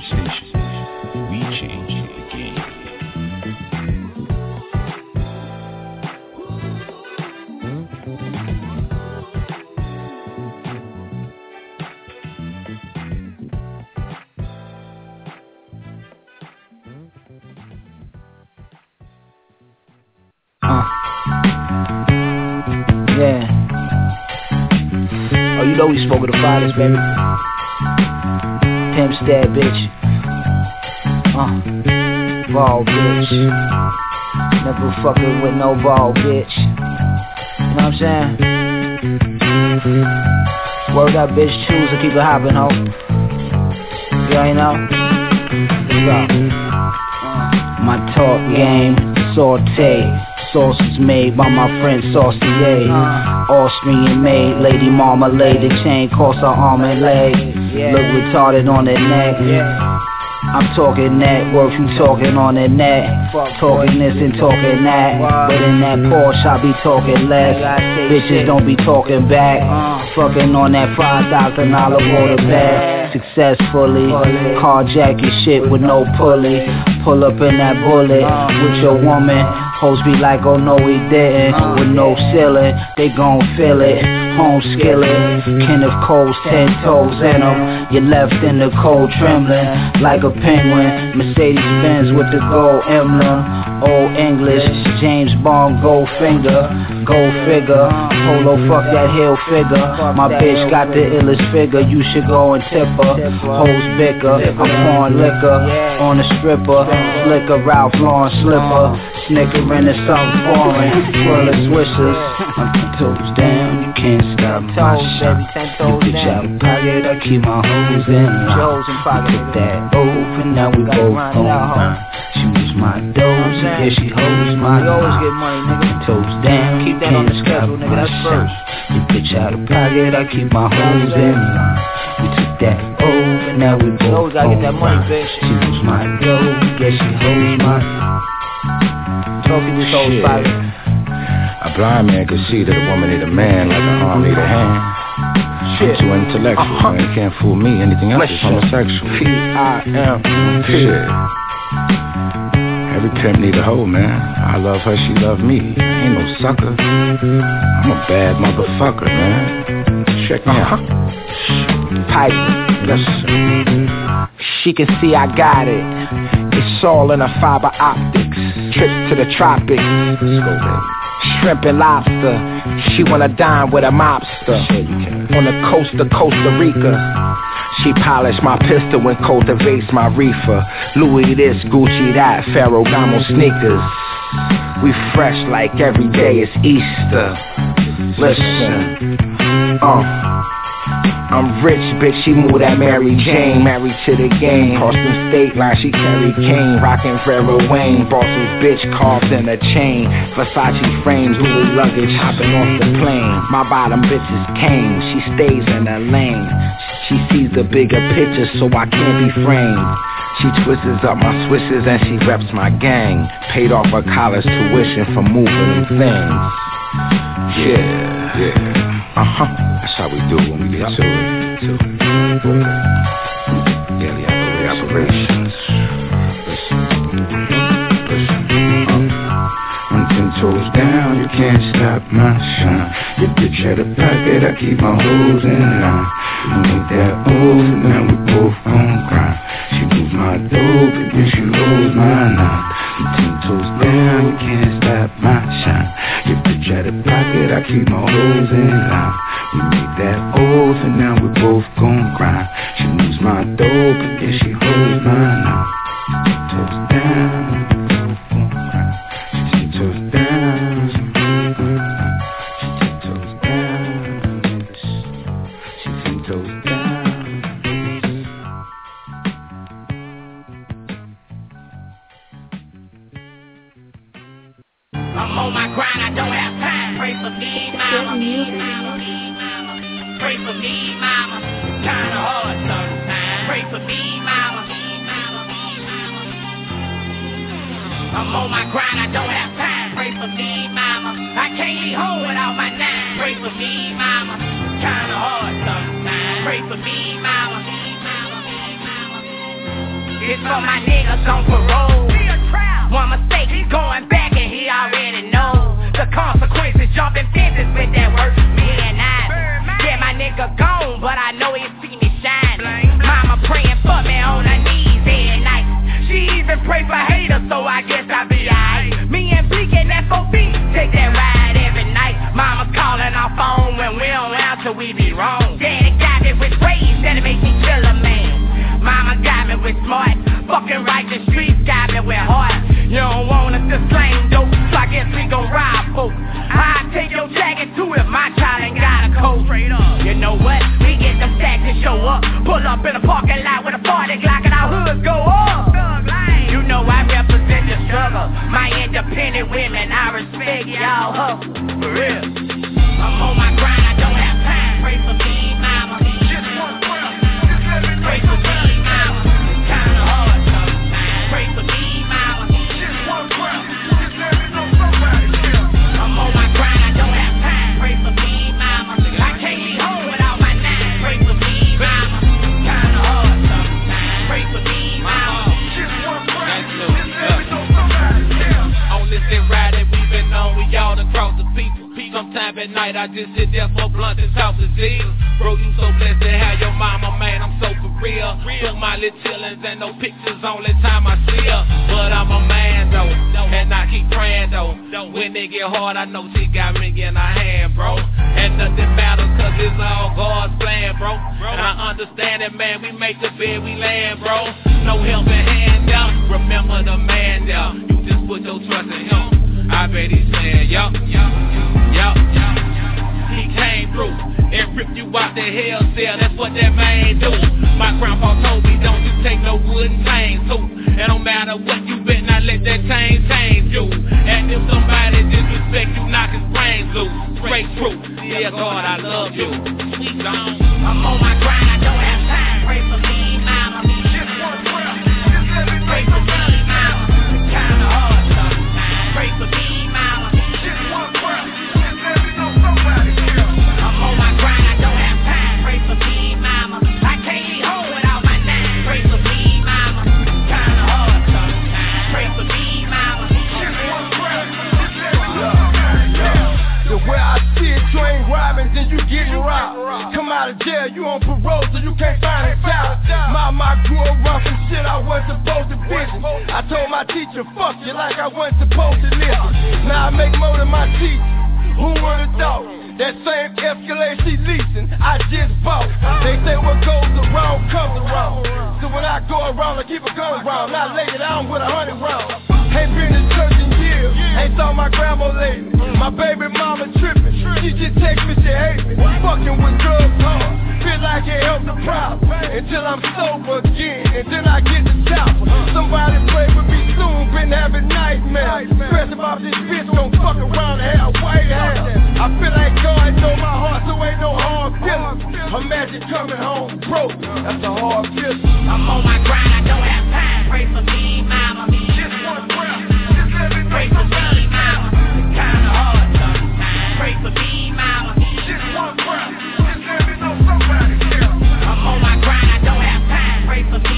change station. We changed the game. Yeah. Oh, you know we spoke of the fathers, baby. Stab, bitch. Uh, ball, bitch. Never fucking with no ball, bitch. You know what I'm saying? Word up, bitch. Choose to keep it hopping, ho. You ain't know? We. My talk game, saute. Sauces made by my friend Saucier. Austrian made, Lady Marmalade. The chain cost her arm and leg. Look retarded on the neck. Yeah. I'm talking that, worth you talking on the net. Talking this and talking that. But in that Porsche, I be talking less. Bitches don't be talking back. Fucking on that five thousand dollar water bag. Successfully, carjack your shit with no pulley. Pull up in that bullet with your woman. Hoes be like, oh no, he didn't. With no ceiling, they gon' feel it. Home skillet, Kenneth Cole's ten toes in them. You left in the cold trembling like a penguin. Mercedes Benz with the gold emblem. Old English, James Bond, gold finger, gold figure. Polo, fuck that Hilfiger. My bitch got the illest figure. You should go and tip her. Hoes bicker, I'm pouring liquor on a stripper. Slicker, Ralph Lauren slipper. Snickering is something foreign. Swirl of swishers. I'm ten toes down, you can't stop my shot. You bitch out of pocket, I keep my hoes in line. We took that over, now we both burn. She was my doze, yeah she holds my We always get money, nigga. Toes down, Keep that on the schedule, nigga. That's first. You bitch out of pocket, I keep my hoes in line. We took that over, now we both always gotta get that money, bitch. She was my doze, yeah she holds my Talking this whole Shit. A blind man could see that a woman need a man like an arm need a hand. I'm too intellectual, uh-huh. man. You can't fool me. Anything else is homosexual. P-I-M. Shit. Every pimp need a hoe, man. I love her, she love me. Ain't no sucker. I'm a bad motherfucker, man. Check me out. pipe. Listen. She can see I got it. It's all in a fiber optics. Trip to the tropics. Shrimp and lobster. She wanna dine with a mobster. On the coast of Costa Rica. She polished my pistol and cultivates my reefer. Louis this, Gucci that, Ferragamo sneakers. We fresh like every day is Easter. Listen, uh. I'm rich, bitch, she moved that Mary Jane. Married to the game, crossed them state line, she carried cane. Rockin' Pharoah Wayne, Boston's bitch carved in a chain. Versace frames, Louis luggage, hopping off the plane. My bottom bitch is Kane, she stays in her lane. She sees the bigger picture, so I can't be framed. She twists up my swishes and she reps my gang. Paid off her college tuition for moving things. Yeah, yeah. Uh huh. That's how we do it when we get to it. To it. Daily operations. Listen. Listen. Uh. I'm ten toes down, you can't stop my shine. Your bitch had a pocket, I keep my hoes in line. You make that old, now we both on grind. She moves my dope, then she rolls my. I'm ten toes down, you can't stop my shine. Your bitch had a pocket, I keep my hoes in line. We made that old, and now we both gon' grind. She moves my dope, then she holds my nine. Toes down. Me, mama. Pray for me, mama. Kinda hard sometimes. Pray for me, mama. I'm on my grind, I don't have time. Pray for me, mama. I can't leave home without my nine. Pray for me, mama. Kinda hard sometimes. Pray for me, mama. It's for my niggas on parole. One mistake, he's going back and he already knows the consequences. Jumping fences with that work, me and I. Yeah, my nigga gone, but I know he see me shining. Mama praying for me on her knees every night. She even pray for haters, so I guess I'll be alright. Me and Bleak and FOB take that ride every night. Mama calling our phone when we don't answer, we be wrong. Daddy got me with rage, that'll make me feel a man. Mama got me with smart, fucking right, the streets got me with heart. You don't want us to slang dope, so I guess we gon' rob I take your jacket too if my child ain't got a coat. Straight up. You know what? We get them stacks and show up. Pull up in a parking lot with a party Glock and our hoods go up. You know I represent the struggle. My independent women, I respect y'all hustle. For real. I'm on my grind, at night I just sit there for blunt and talk to Z's. Bro, you so blessed to have your mama, man, I'm so for real. Took my little chillins and no pictures only time I see her. But I'm a man though, and I keep praying though. When it get hard, I know she got me in her hand, bro. And nothing matters cause it's all God's plan, bro. And I understand it, man, we make the bed, we land, bro. No helping hand there, remember the man there. You just put your trust in him. I bet he's saying, yup, yup, yup. He came through and ripped you out the hell cell. That's what that man do. My grandpa told me, don't you take no wooden chains too. It don't matter what you bet, not let that chain change you. And if somebody disrespect you, knock his brains loose. Straight truth. Dear God, I love you. I'm on my grind, I don't have time. Pray for me, And then you get robbed. Come out of jail, you on parole, so you can't find a job. My mind grew around some shit I wasn't supposed to vision. I told my teacher, fuck you, like I wasn't supposed to listen. Now I make more than my teacher. Who would've thought? That same Escalade she leasing, I just bought. They say what goes around comes around. So when I go around, I keep a gun around. Now lay it down with a hundred rounds. Hey, been to church years, ain't saw my grandma lately. My baby mama tripping, she just text me, she hate me. Fucking with drugs hard, feel like it helped the problem. Until I'm sober again, and then I get the chopper. Somebody pray for me soon, been having nightmares. Stress about this bitch, don't fuck around and have white hair. I feel like God know my heart, so ain't no hard feelings. Imagine coming home broke, that's a hard feeling. I'm on my grind, I don't have time. Pray for me, mama. Just pray for me, mama. It's kinda hard sometimes. Pray for me, mama. Just one breath, just let me know somebody. I'm on my grind, I don't have time. Pray for me,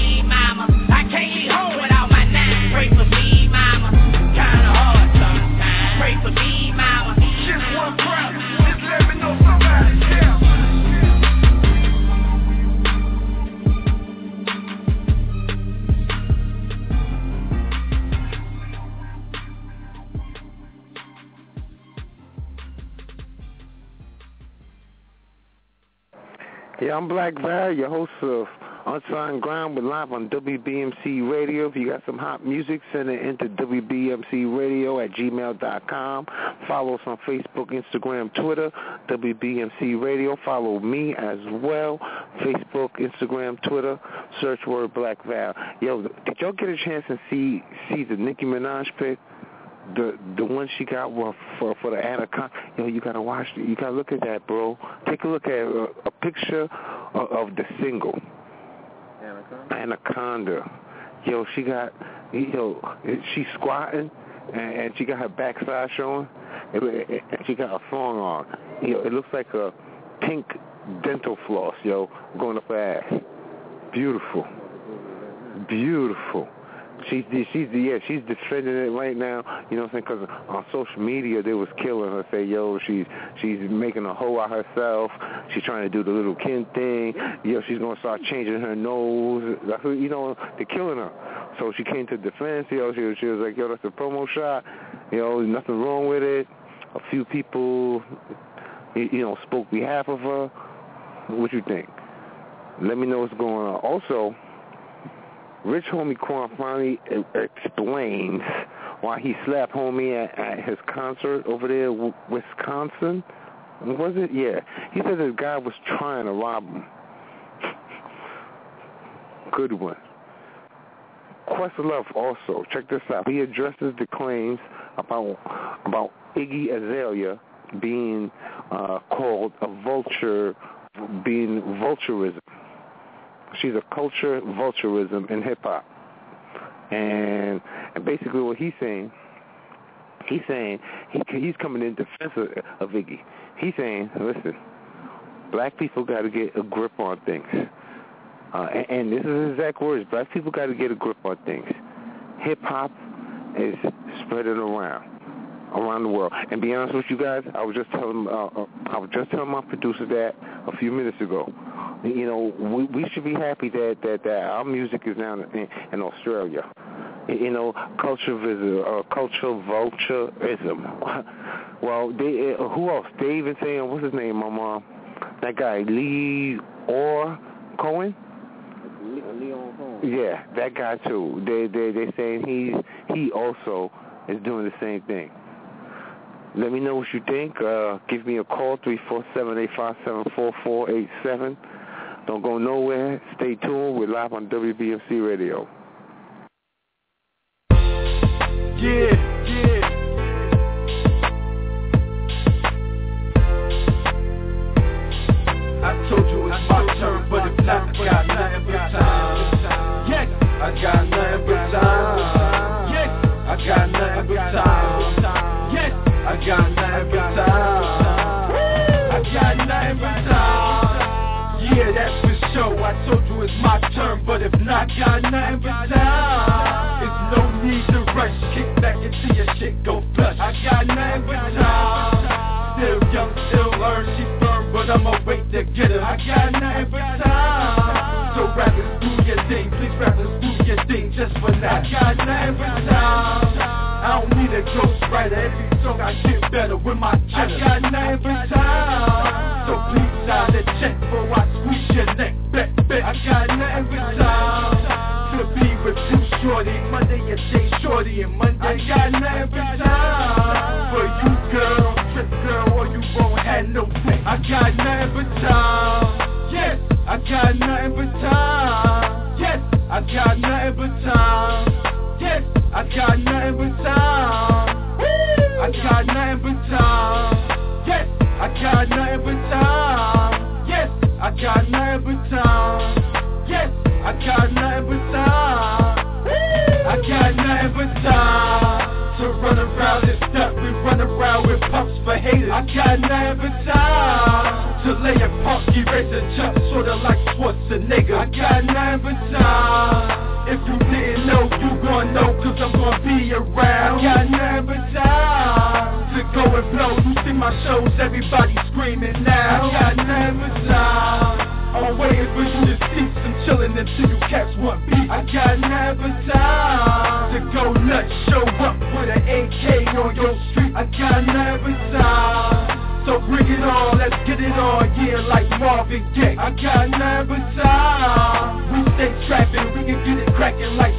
Yeah, I'm Black Val, your host of Unsigned Grind. We're live on WBMC Radio. If you got some hot music, send it into WBMC Radio at gmail.com. Follow us on Facebook, Instagram, Twitter, WBMC Radio. Follow me as well. Facebook, Instagram, Twitter. Search word Black Val. Yo, did y'all get a chance to see see the Nicki Minaj pic? The the one she got was for for the anaconda. Yo, you gotta watch it. You gotta look at that, bro. Take a look at a, a picture of, of the single Anaconda. anaconda. Yo, she got yo, she's squatting and, and she got her backside showing, and, and she got a thong on. Yo, it looks like a pink dental floss, yo, going up her ass. Beautiful, beautiful. She's she's yeah, she's defending it right now. You know what I'm saying? Because on social media they was killing her. Say, yo, she's she's making a hoe out herself. She's trying to do the Lil Kim thing. Yo, she's gonna start changing her nose. You know, they're killing her. So she came to defense. Yo, she she was like, yo, that's a promo shot. You know, nothing wrong with it. A few people, you know, spoke behalf of her. What you think? Let me know what's going on. Also, Rich Homie Quan finally explains why he slapped Homie at, at his concert over there, in Wisconsin. Was it? Yeah. He said this guy was trying to rob him. Good one. Questlove also, check this out. He addresses the claims about about Iggy Azalea being uh, called a vulture, being vulturism. She's a culture vulturism in hip hop, and and basically what he's saying, he's saying he he's coming in defense of, of Iggy. He's saying, listen, black people got to get a grip on things. Uh, and, and this is exact words. Black people got to get a grip on things. Hip hop is spreading around, around the world. And be honest with you guys, I was just telling, uh, uh, I was just telling my producer that a few minutes ago. You know, we, we should be happy that, that, that our music is now in, in Australia. You know, culturalism, uh, cultural vultureism. well, they, uh, who else? They even saying, what's his name? Um, that guy, Lee Orr Cohen? Yeah, that guy too. They they they saying he's he also is doing the same thing. Let me know what you think. Uh, give me a call, three four seven eight five seven four four eight seven. Don't go nowhere. Stay tuned. We're live on WBMC Radio. Yeah, yeah. I told you it's my turn, but if not, I got nothing but time. Yes, I got nothing but time. Yes, I got nothing but time. Yes, I got nothing but time. You it's my turn, but if not, got nothing but time. It's no need to rush. Kick back and see your shit go flush. I got nothing but time. Still young, still learn. She firm, but I'ma wait to get her. I got nothing but time. So rappers, do your thing. Please rappers, do your thing just for now. I got nothing but time. I don't need a ghostwriter. Every song I get better with my cheddar. I got nothing but time. Pay. I got nothing but time. If you didn't know, you gon' know, cause I'm gon' be around. I got nothing but time to go and blow. You see my shows, everybody screaming now. I got nothing but time. I'm waiting for you to see some chillin' until you catch one beat. I got never time to go nuts, show up with an AK on your street. I got never time. So bring it on, let's get it on, yeah, like Marvin Gaye. I got cracking like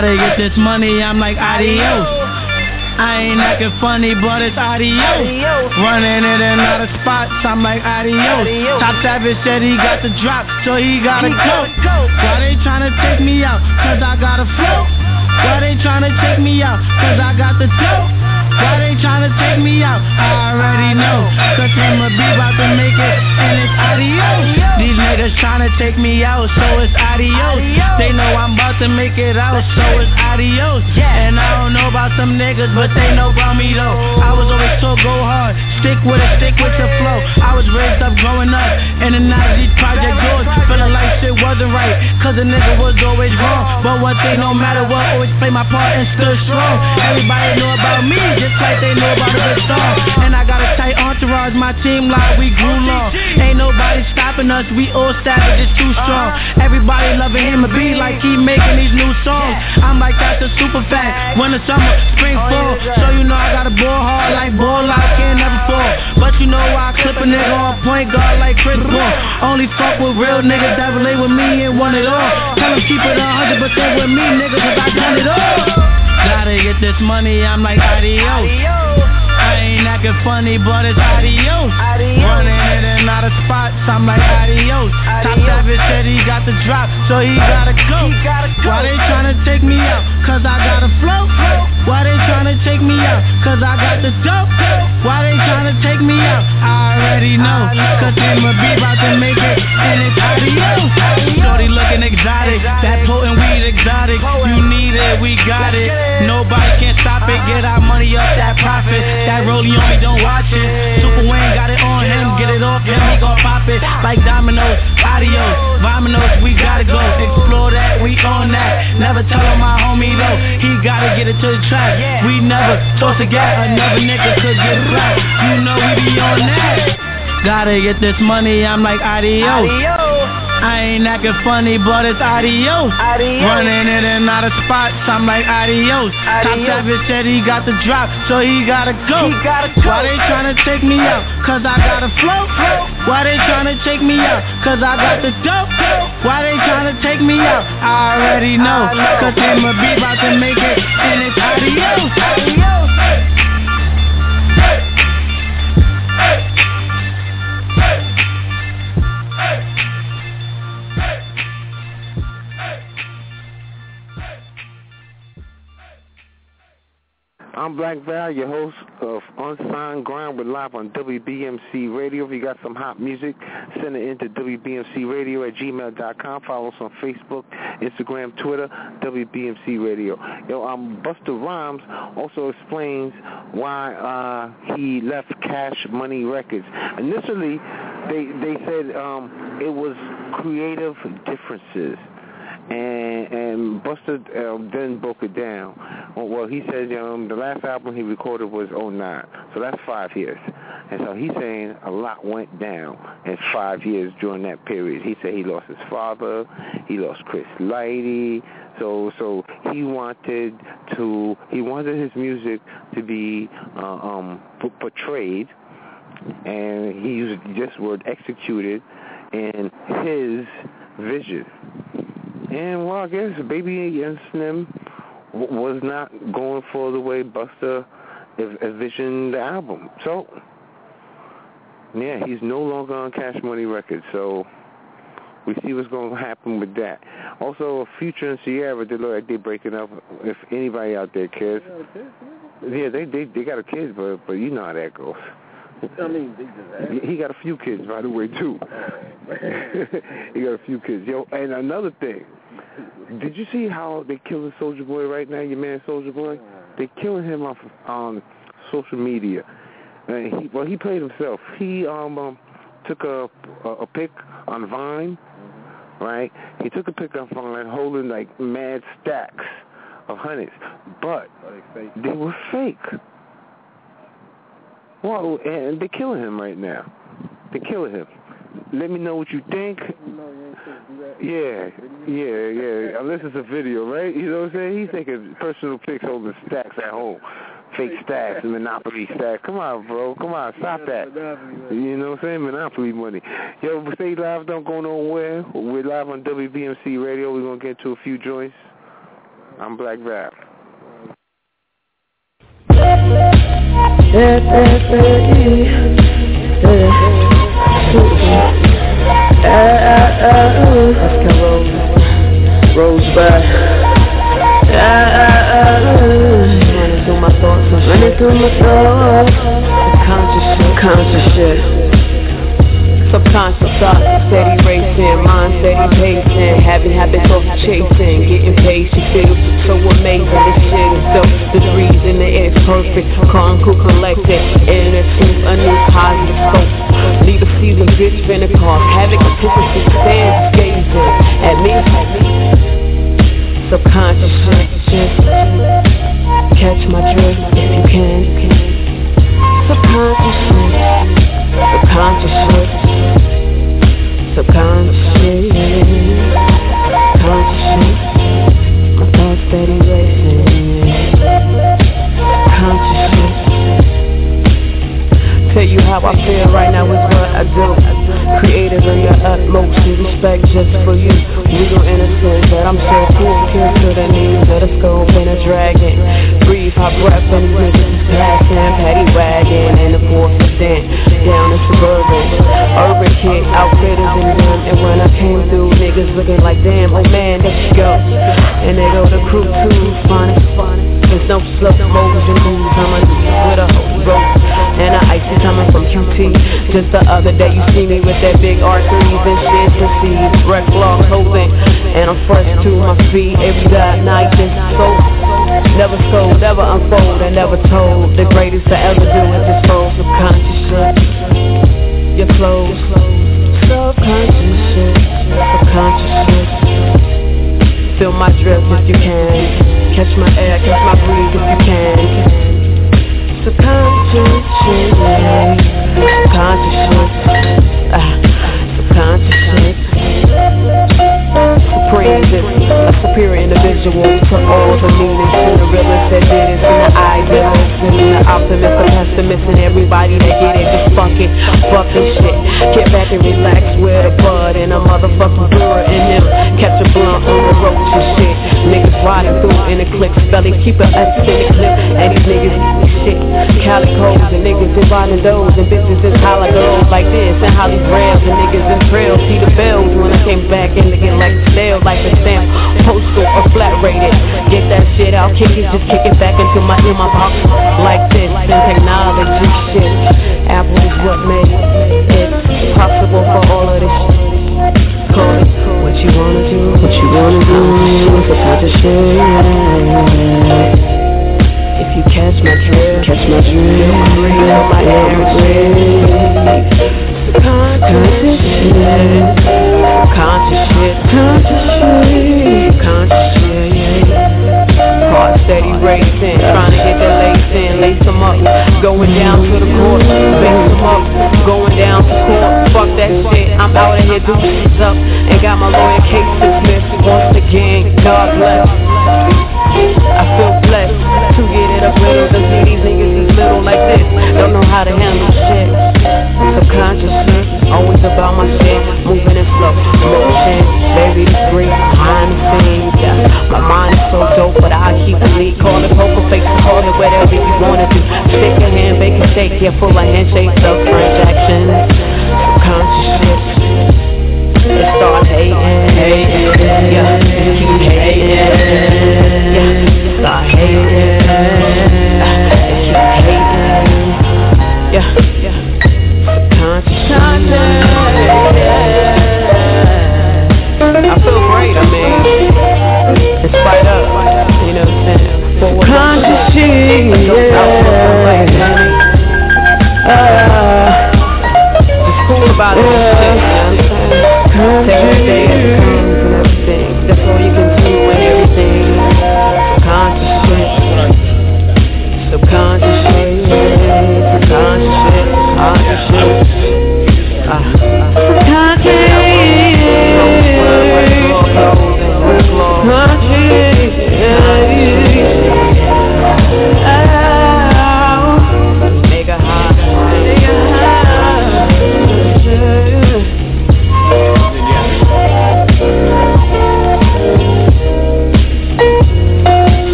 Gotta get this money, I'm like adios. I ain't acting funny, but it's adios. Running in and out of spots, I'm like adios. Top Savage said he got the drop, so he gotta go. Why they tryna take me out? Cause I got a flow. Why they tryna take me out? Cause I got the Why they tryna take me out? I already know. Cause him a be about to make it, and it's adios. These niggas tryna take me out, so it's adios. They know I'm about to make it out, so it's adios. And I don't know about some niggas, but they know about me though. I was always told go hard, stick with it, stick with the flow. I was raised up growing up in the 90s project doors, feeling like shit wasn't right, cause a nigga was always wrong. But one thing, no matter what, always play my part and stood strong. Everybody know about me, like they know about a good song. And I got a tight entourage, my team like we grew long. Ain't nobody stopping us, we all savage, it's too strong. Everybody loving him a beat like he making these new songs. I'm like that's a super fact. Winter, summer, spring, oh, fall. So you know I got a ball hard like ball out, can't never fall. But you know why I clip a nigga on point guard like Chris Paul. Only fuck with real niggas that relate with me and want it all. Tell them keep it 100% with me, nigga, cause I done it all. Gotta get this money, I'm like adios. Ain't acting funny, but it's adios. adios. Running in and out of spots, I'm like adios. adios. Top Savage said he got the drop, so he gotta go. He gotta go. Why they tryna take me out? Cause I got a flow. Why they tryna take me out? Cause I got the dope. Why they tryna take me out? I already know. Cause I'ma be about to make it, and it's adios. Shorty looking exotic, that potent weed exotic. You need it, we got it. Nobody can stop it. Get uh-huh. our money up, that profit. That rollie on me, don't watch it. Super Wayne got it on him, get it off him, he gon' pop it. Like dominoes, adios, vominos, we gotta go. Explore that, we on that. Never tell him my homie though, he gotta get it to the track. We never toss a gap, another nigga could get slapped. You know we be on that. Gotta get this money, I'm like adios. adios. I ain't acting funny, but it's adios. adios. Running in and out of spots, I'm like adios. adios. Top Savage said he got the drop, so he gotta go. He gotta go. Why they tryna take me out? Cause I got a flow. Why they tryna take me out? Cause I got the dope. Why they tryna take me out? I already know. Cause I'ma be about to make it, and it's adios. adios. I'm Black Val, your host of Unsigned Grind. We're live on WBMC Radio. If you got some hot music, send it in into WBMCRadio at gmail.com. Follow us on Facebook, Instagram, Twitter, WBMC Radio. Yo, um, Busta Rhymes also explains why uh, he left Cash Money Records. Initially, they they said um, it was creative differences and and Busta um, then broke it down. Well, he said um, the last album he recorded was '09, so that's five years. And so he's saying a lot went down in five years during that period. He said he lost his father, he lost Chris Lighty, so so he wanted to he wanted his music to be uh, um, portrayed, and he used this word executed in his vision. And well, I guess Baby and Slim was not going for the way Busta envisioned the album. So, yeah, he's no longer on Cash Money Records. So we see what's going to happen with that. Also, Future and Ciara, they look like they're breaking up. If anybody out there cares, yeah, they they they got a kid, but but you know how that goes. I mean, he got a few kids, by the way, too. he got a few kids. Yo, and another thing, did you see how they killing Soulja Boy right now? Your man Soulja Boy, they killing him off on social media. And he, well, he played himself. He um, um took a, a a pic on Vine, right? He took a pic on Vine holding like mad stacks of hundreds, but they were fake. Well, and they're killing him right now. They're killing him. Let me know what you think. Yeah, yeah, yeah. Unless it's a video, right? You know what I'm saying? He's taking personal pics holding stacks at home. Fake stacks, Monopoly stacks. Come on, bro. Come on, stop that. You know what I'm saying? Monopoly money. Yo, stay live. Don't go nowhere. We're live on WBMC Radio. We're going to get to a few joints. I'm Black Rap. Yeah, yeah, yeah. Uh, uh, uh, Let's go Rosebud. Uh, uh, uh, running through my thoughts, running through my thoughts. Conscious shit, conscious shit. Subconscious thoughts, steady racing, mind steady pacing, having habits of chasing, getting patient, feels so amazing. This shit is dope. The reason it is perfect, calm, cool, collected, inner truth, a new positive scope. Leave a season, bitch, finna cause havoc, hypocrisy, stands gazing at me. Subconscious catch my drift if you can. Subconscious. Subconscious. My steady racing. Tell you how I feel right now is what I do. Creative in the utmost respect just for you. Legal innocent, but I'm of the scope and a dragon. Breathe pop rap and these niggas is passing. Paddy wagon and the fourth percent Down in suburban. Urban kid, outfitters and them. And when I came through, niggas looking like damn Oh man, there she go. And they go to crew too, funny There's no slow motion moves I'm a with a rope And a icy coming from QT Just the other day you see me with that big R3s and shit to see. Breck law clothing And I'm fresh to my feet every night. Just so Never sold, never unfold, and never told. The greatest to ever do is dispose conscious shit Your clothes. Subconscious. Shit Subconscious. Shit Feel my drift if you can. Catch my air, catch my breathe if you can Subconscious shit superior individual to all the meanings and the realest that did it, and the idealist and the optimist, the pessimist, and everybody that get it, just fuck it, fuck this shit. Get back and relax with a bud and a motherfucking brewer in them. Catch a blunt on the roach and shit. Niggas riding through in the clip, belly keep it extended clip, and these niggas shit. Calicos and niggas dividing those, and bitches is girls like this, and Holly Rails, and niggas in trail. See the bells when I came back and looking like stale, like a stamp, or flat rated. Get that shit out, kick it, just kick it back into my in my box like this. And technology shit, Apple is what made it possible for all of this. Call it what you wanna do, what you wanna do, conscious shit. If you catch my drift, catch my. Conscious shit, conscious shit, conscious shit, yeah. Heart steady racing, trying to get that lace in, lace them up. Going down to the court, lace them up. Going down to court, fuck that shit. I'm out of here, doing deuces up. And got my lawyer case dismissed once again. God bless. I feel blessed to get it up little. To see these niggas is little like this. Don't know how to handle shit. Subconsciously, always about my shit. Moving in slow motion. The great behind the scenes. Yeah. My mind is so dope, but I keep it neat. Call it poker face, call it whatever you wanna do. Stick a hand, bake a shake, yeah, full of handshakes, of transactions. Subconscious shit. They start hating, hating, yeah, keep hating, yeah, start hating, keep hating, yeah,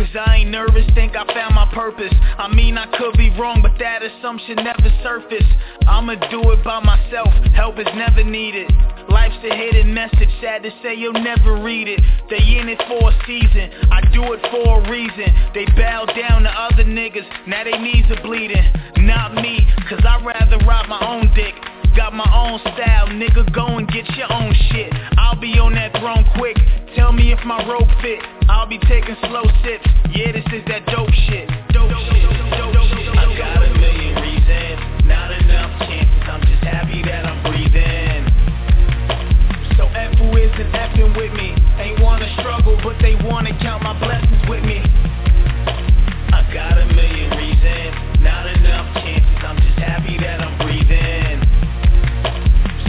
cause I ain't nervous, think I found my purpose. I mean I could be wrong, but that assumption never surfaced. I'ma do it by myself, help is never needed. Life's a hidden message, sad to say you'll never read it. They in it for a season, I do it for a reason. They bow down to other niggas, now they knees are bleeding. Not me, cause I'd rather ride my own dick. Got my own style, nigga, go and get your own shit. I'll be on that throne quick, tell me if my rope fit. I'll be taking slow sips, yeah, this is that dope shit. Dope shit, dope shit. I got a million reasons, not enough chances. I'm just happy that I'm breathing. So F who isn't effing with me, ain't wanna struggle, but they wanna count my blessings with me. I got a million reasons, not enough chances. I'm just happy that I'm breathing.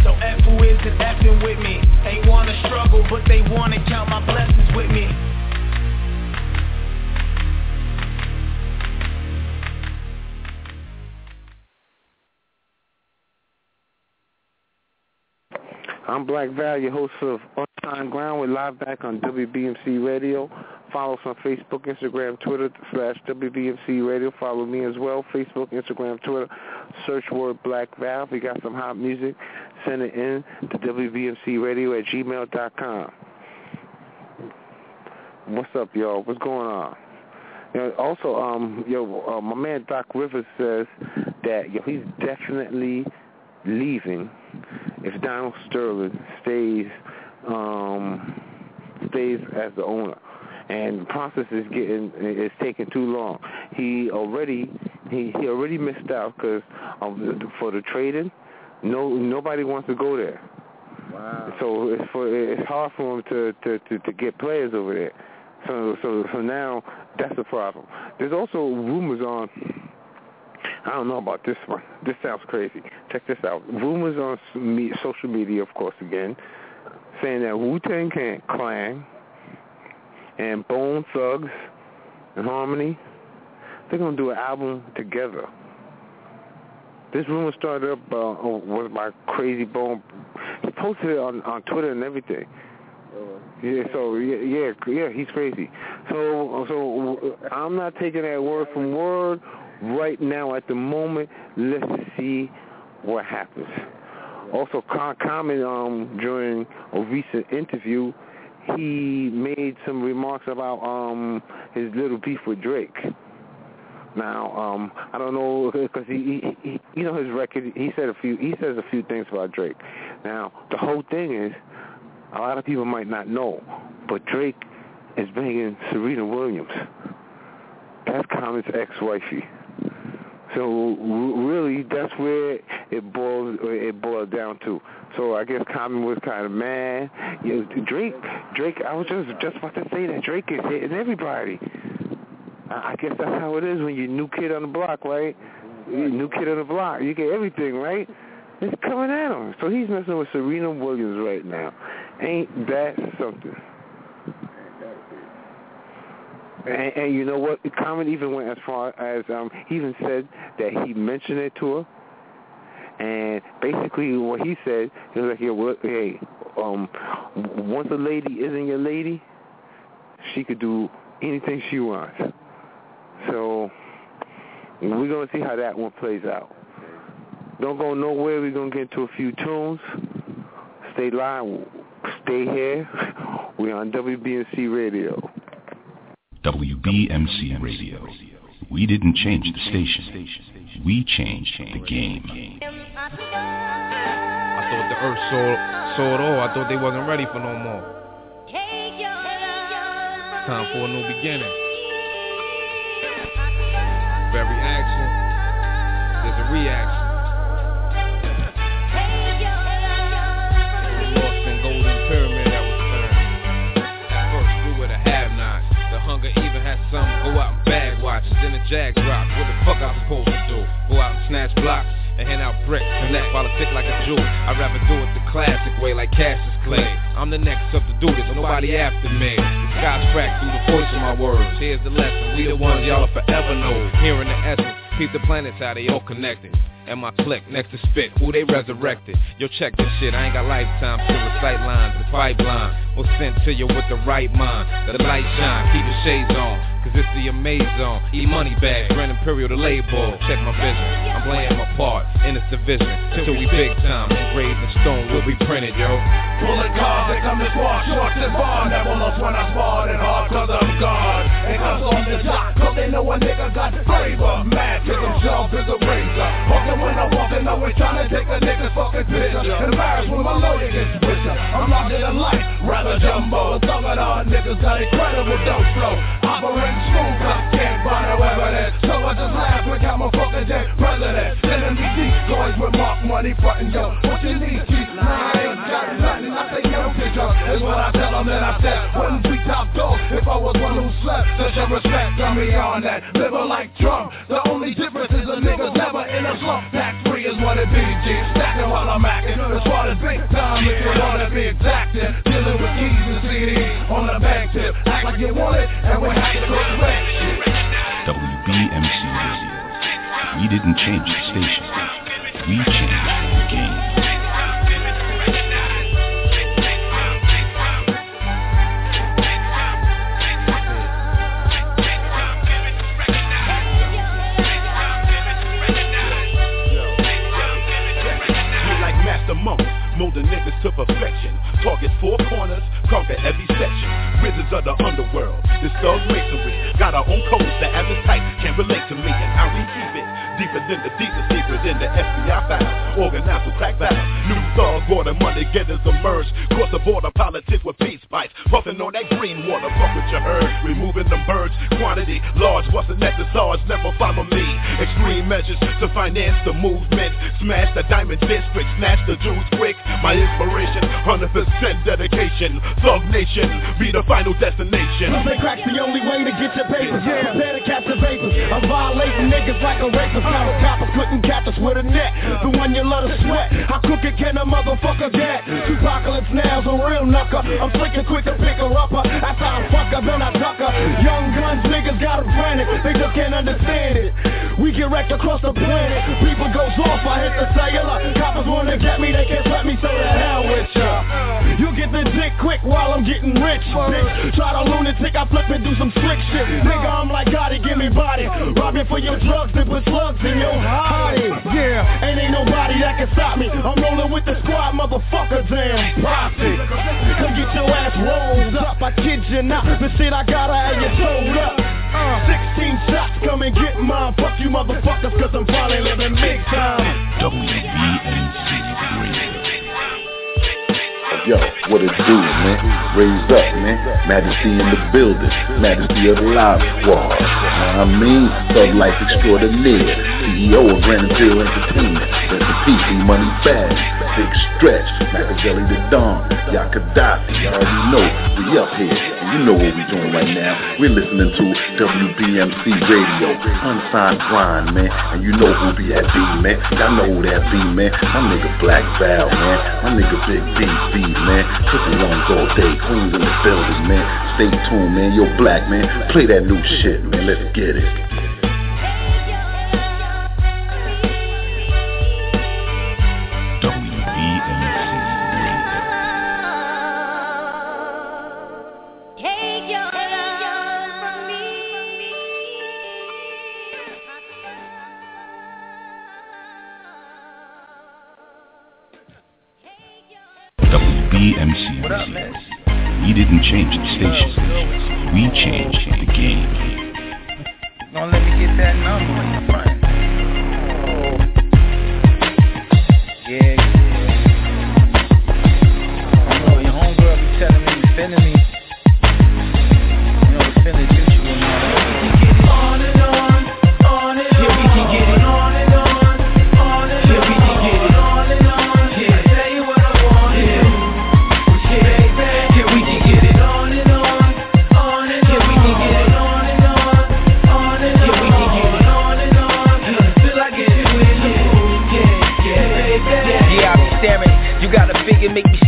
So F who isn't effing with me Ain't wanna struggle but they wanna count my blessings with me I'm Black Value, host of On Time Ground. We're live back on WBMC Radio. Follow us on Facebook, Instagram, Twitter, slash WBMC Radio. Follow me as well, Facebook, Instagram, Twitter. Search word Black Val. We got some hot music. Send it in to WBMC Radio at gmail.com. What's up, y'all? What's going on? You know, also, um, yo, uh, my man Doc Rivers says that yo, he's definitely leaving if Donald Sterling stays um, stays as the owner. And the process is getting is taking too long. He already he, he already missed out because for the trading, no nobody wants to go there. Wow. So it's for it's hard for him to to to, to get players over there. So so so now that's the problem. There's also rumors on. I don't know about this one. This sounds crazy. Check this out. Rumors on social media, of course, again, saying that Wu Tang Clan and Bone Thugs and Harmony, they're gonna do an album together. This rumor started up uh, with my Krayzie Bone. He posted it on on Twitter and everything. Yeah, so yeah, yeah, yeah, he's crazy. So, so I'm not taking that word from word right now at the moment. Let's see what happens. Also, Common um, during a recent interview, he made some remarks about um, his little beef with Drake. Now, um, I don't know because he, he, he, you know, his record. He said a few. He says a few things about Drake. Now, the whole thing is, a lot of people might not know, but Drake is banging Serena Williams. That's Common's ex-wifey. So really, that's where it boils it boiled down to. So I guess Common was kind of mad. You know, Drake, Drake. I was just just about to say that Drake is hitting everybody. I guess that's how it is when you're new kid on the block, right? You're new kid on the block, you get everything, right? It's coming at him. So he's messing with Serena Williams right now. Ain't that something? And, and you know what? Common even went as far as um, he even said that he mentioned it to her, And basically, what he said, he was like, "Yeah, well, hey, um, once a lady isn't your lady, she could do anything she wants." So we're gonna see how that one plays out. Don't go nowhere. We're gonna get into a few tunes. Stay live. Stay here. We're on WBMC Radio. WBMC Radio. We didn't change the station. We changed the game. I thought the earth saw, saw it all. I thought they wasn't ready for no more. Time for a new beginning. Every action, there's a reaction. Watches. Then the jag drop. What the fuck I supposed to do? Go out and snatch blocks and hand out bricks, and connect politic like a Jew. I'd rather do it the classic way, like Cassius Clay. I'm the next up to do this, nobody after me. The sky's cracked through the voice of my words. Here's the lesson, we the ones y'all will forever know. Hearing the essence, keep the planets how they all connected. And my clique next to spit, who they resurrected. Yo, check this shit, I ain't got lifetime to recite lines. The pipeline was sent to you with the right mind. The light shine, keep the shades on. Cause it's the amaze zone. E money bag, Grand Imperial the label. Check my vision. I'm playing my part in this division. Till we big time, engraved in stone will be printed, yo. Pulling cards, they come to squad, shorts and bar. Never lost when I sparred and hard cause I'm God. And comes on the dot, cause they know a nigga got flavor. Mad jump is a razor. Walking when I walk and always trying to take a nigga's fucking picture. Embarrassed when my lawyer gets richer. I'm larger than life, rather jumbo. Of the niggas got incredible dope flow. Operate smooth, cause can't find no evidence. So I just laugh when I'm a fucking dead president. Sending me decoys with mark money frontin' yo. What you need? Nah, I ain't got nothing. I say no picture. Is what I tell them that I said. Wouldn't be top dog if I was one who slept. Such a respect on me on that. Living like Trump. The only difference is a nigga's never in a slump. Tax free is what it be, G. Stacking while I'm acting. As far as big time, if you wanna be exacting. Dealing with keys and CDs on the bank tip. Act like you want it, and we have WBMC Radio. We didn't change the station. We changed the game. Like master monks, molding niggas to perfection. Target four corners, conquer every section. Wizards of the underworld, this thug masonry. Got our own codes, the type can't relate to me and how we keep it. Deeper than the deepest secret in the FBI files. Organized with crack valves. New thugs, border money getters emerge. Cross the border politics with peace pipes. Puffing on that green water, fuck with your herd. Removing the birds, quantity large, at the SARS. Never follow me. Extreme measures to finance the movement. Smash the diamond district, snatch the Jews quick. My inspiration, 100% dedication. Thug nation, be the final destination. Pumping crack's the only way to get your papers. Yeah. Prepare to catch the vapors. I'm violating niggas like a rapist. Uh. Counter coppers couldn't catch us with a net. The one you love to sweat. How crooked can a motherfucker get? Apocalypse now's a real knucker. I'm flicking quick to pick her up. Uh, after I fuck her, then I tuck her. Young guns niggas got a frantic. They just can't understand it. We get wrecked across the planet. People goes off, I hit the cellular. Coppers wanna get me, they can't let me, so the hell with ya. You get the dick quick while I'm getting rich. Bitch. Try to lunatic, I flip and do some slick shit. Nigga, I'm like Gotti, give me body. Robbing for your drugs and put slugs in your body. Yeah, and ain't nobody that can stop me. I'm rolling with the squad, motherfucker, damn profit. Come get your ass rolled up, I kid you not. The shit I gotta have you told up. Uh, 16 shots, come and get mine. Fuck you motherfuckers, cause I'm probably living big time. Yo, what it do, man? Raise up, man. Majesty in the building. Majesty of the live squad. I mean? Thug life extraordinaire. CEO of Grand Imperial Entertainment. Rest in E Money Bag. Big Stretch. Machiavelli the Don. Ya Gaddafi. y'all already know. We up here. And you know what we doing right now. We're listening to WBMC Radio. Unsigned grind, man. And you know who be at B, man. Y'all know who that be, man. My nigga Black Val, man. My nigga Big B, B, man. Triple ones all day. Queens in the building, man. Stay tuned, man. Yo, Black, man. Play that new shit, man. Let's get it. Radio. We didn't change the station. We changed the game. Don't let me get that number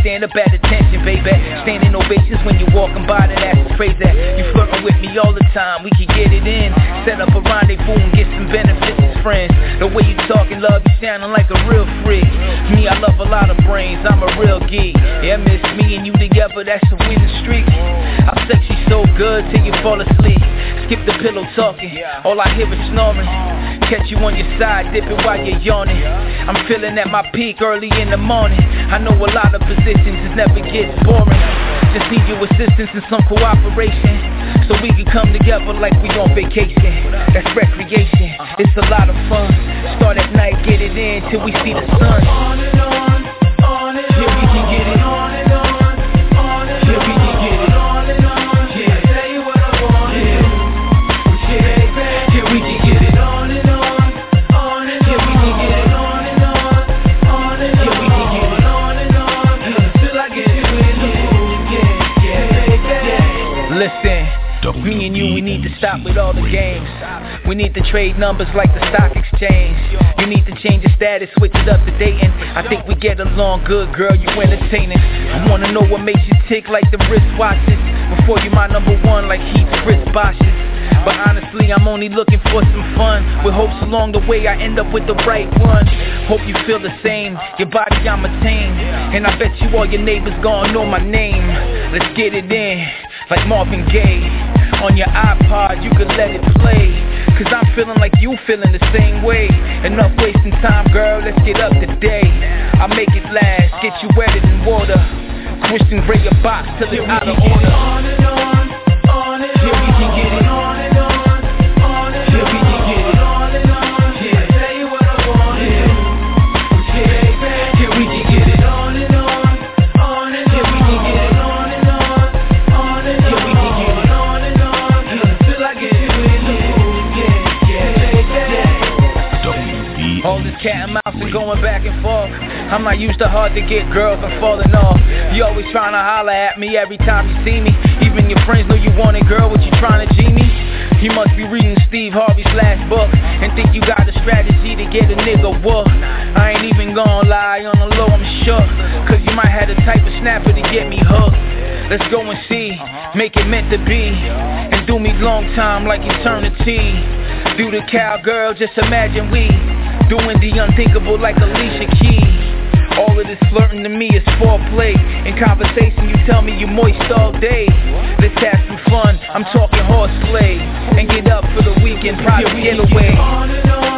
stand up at attention, baby. Standing ovations when you walking by, then that's the phrase that you flirting with me all the time. We can get it in, set up a rendezvous and get some benefits as friends. The way you talking, love, you sounding like a real freak. Me, I love a lot of brains, I'm a real geek. Yeah, miss me and you together, that's a winning streak. I sex you so good till you fall asleep. Skip the pillow talking, all I hear is snoring. Catch you on your side, dipping while you're yawning. I'm feeling at my peak early in the morning. I know a lot of positions, it never gets boring. Just need your assistance and some cooperation. So we can come together like we on vacation. That's recreation, it's a lot of fun. Start at night, get it in till we see the sun. On and on, on and Yeah, need to stop with all the games. We need to trade numbers like the stock exchange. You need to change your status, switch it up to dating. I think we get along good, girl, you entertaining. I wanna know what makes you tick like the wristwatches. Before you my number one like Heat Chris Bosh's. But honestly, I'm only looking for some fun. With hopes along the way I end up with the right one. Hope you feel the same. Your body I'm attained. And I bet you all your neighbors gonna know my name. Let's get it in, like Marvin Gaye. On your iPod, you can let it play. Cause I'm feeling like you feeling the same way. Enough wasting time, girl, let's get up today. I make it last, get you wetter than water. Twist and break your box till it's out of order. Cat and mouse and going back and forth. I'm not used to hard to get girls, I'm falling off. You always trying to holler at me every time you see me. Even your friends know you want it, girl, what you trying to G me? You must be reading Steve Harvey's last book and think you got a strategy to get a nigga whooped. I ain't even gonna lie, on the low I'm shook. Cause you might have the type of snapper to get me hooked. Let's go and see, make it meant to be. And do me long time like eternity. Do the cowgirl, just imagine we doing the unthinkable like Alicia Keys. All of this flirting to me is foreplay. In conversation, you tell me you moist all day. Let's have some fun. I'm talking horseplay. And get up for the weekend, private getaway. On and on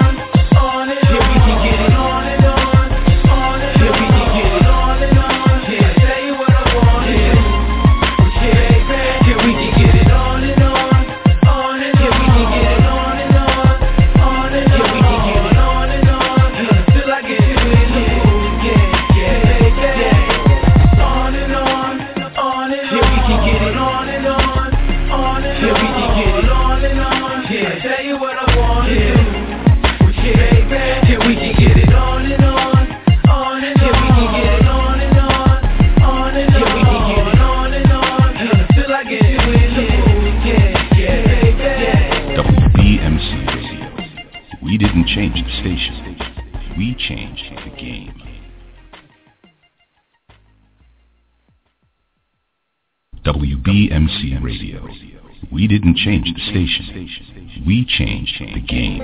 change the station. We change the game.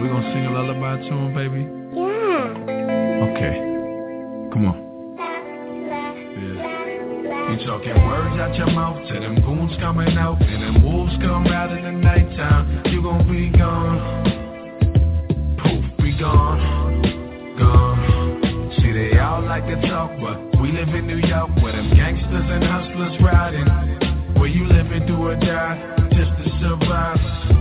We're gonna sing a lullaby to him, baby? Yeah. Okay. Come on. You talking words out your mouth to them goons coming out and them wolves come out in the nighttime. You gon' be gone. Poof, be gone. Gone. See, they all like to talk, but we live in New York where them gangsters and hustlers riding do or die just to survive.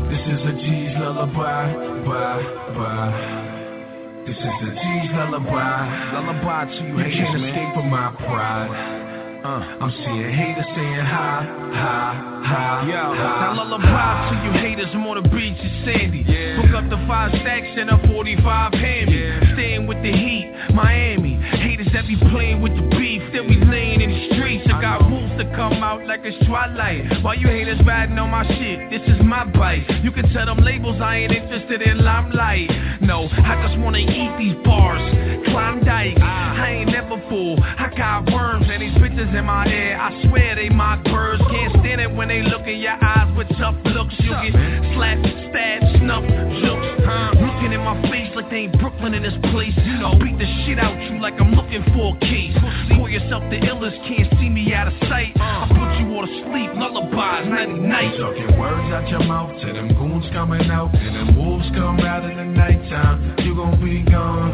This is a G's lullaby, bye, bye. This is a G's lullaby, lullaby to you, you can't escape from my pride. Uh, I'm seeing haters saying hi, hi, hi. Yo, hi, now lullaby to you haters, I'm on the beach in Sandy. Yeah. Hook up the five stacks and a 45 hand Yeah. Staying with the heat, Miami. Haters that be playing with the beef, that we laying in the streets. I got wolves to come out like it's twilight. Why you haters riding on my shit? This is my bite. You can tell them labels I ain't interested in limelight. No, I just wanna eat these bars. Klondike, ah. I ain't never full. I got worms and these bitches in my ear. I swear they my birds. Can't stand it when they look in your eyes with tough looks. You get slapped, stabbed, snuffed, jokes. Looking in my face like they ain't Brooklyn in this place. You know, beat the shit out you like I'm looking for a case. Call yourself the illest, can't see me out of sight. I put you all to sleep, lullabies, nighty night. Talking words out your mouth to them goons coming out, and them wolves come out in the nighttime. You gon' be gone.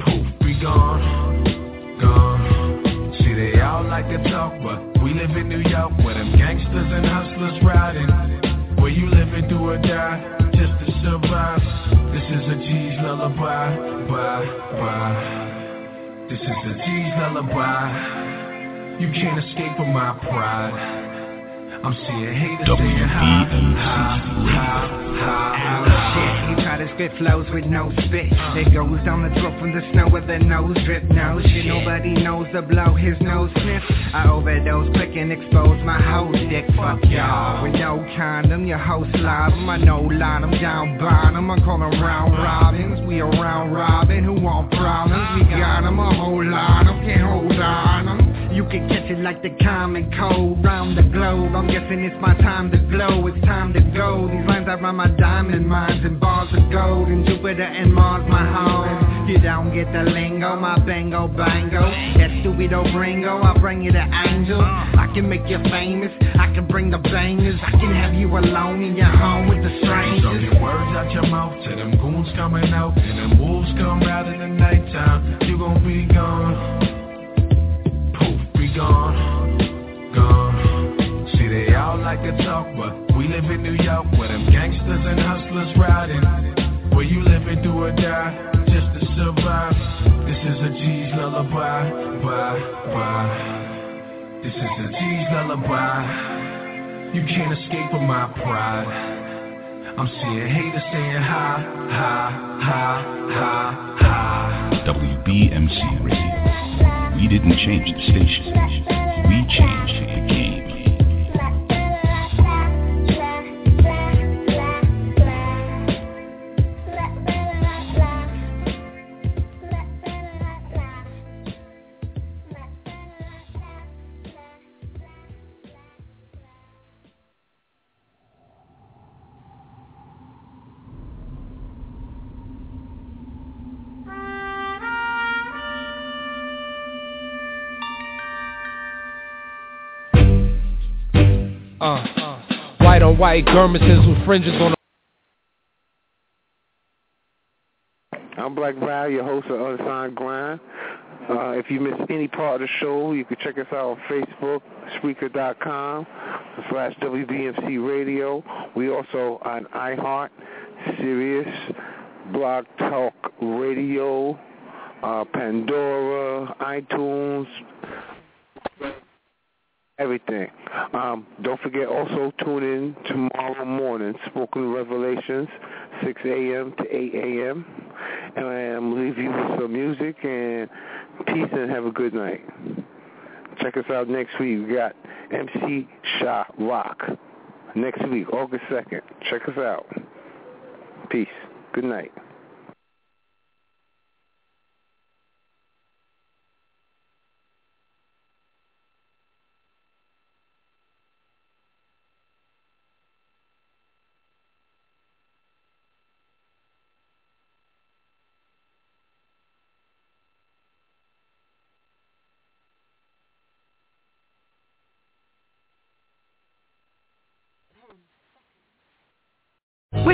Poof, be gone, gone See, they all like to talk, but we live in New York where them gangsters and hustlers riding. Where you living do or die just to survive. This is a G's lullaby, bye, bye. This is a G's lullaby. You can't escape from my pride. I'm seeing haters saying ha, ha, ha, Shit, he try to spit flows with no spit. It goes down the throat from the snow with the nose drip No shit, nobody knows the blow his nose sniff. I overdose, quick and expose my whole dick. Fuck y'all, with no condom, your host live I no line, I'm down bottom. I call them round robins, we around robbing Who want problems, we got them a whole lot. Of Can't hold on. Them you can catch it like the common cold round the globe. I'm guessing it's my time to glow. It's time to go. These lines I run my diamond mines and bars of gold. And Jupiter and Mars my home. You don't get the lingo, my bango bango. That stupido gringo, I'll bring you the angel. I can make you famous. I can bring the bangers. I can have you alone in your home with the strangers. So get words out your mouth to them goons coming out. And them wolves come out in the nighttime. You gon' be gone gone, gone. See, they all like to talk, but we live in New York where them gangsters and hustlers riding. Where you living, do or die, just to survive. This is a G's lullaby, bye, bye. This is a G's lullaby. You can't escape from my pride. I'm seeing haters saying ha, ha, ha, ha, ha. WBMC Radio. We didn't change the station. We changed the game. White on white garments with fringes on. I'm Black Val, your host of Unsigned Grind. Uh, if you missed any part of the show, you can check us out on Facebook, Spreaker.com slash WBMC Radio. We also on iHeart, Sirius, Blog Talk Radio, uh, Pandora, iTunes, everything. Um, don't forget also tune in tomorrow morning, Spoken Revelations, 6 a.m. to 8 a.m. And I'm leave you with some music and peace and have a good night. Check us out next week. We got MC Shah Rock next week, August 2nd. Check us out. Peace. Good night. With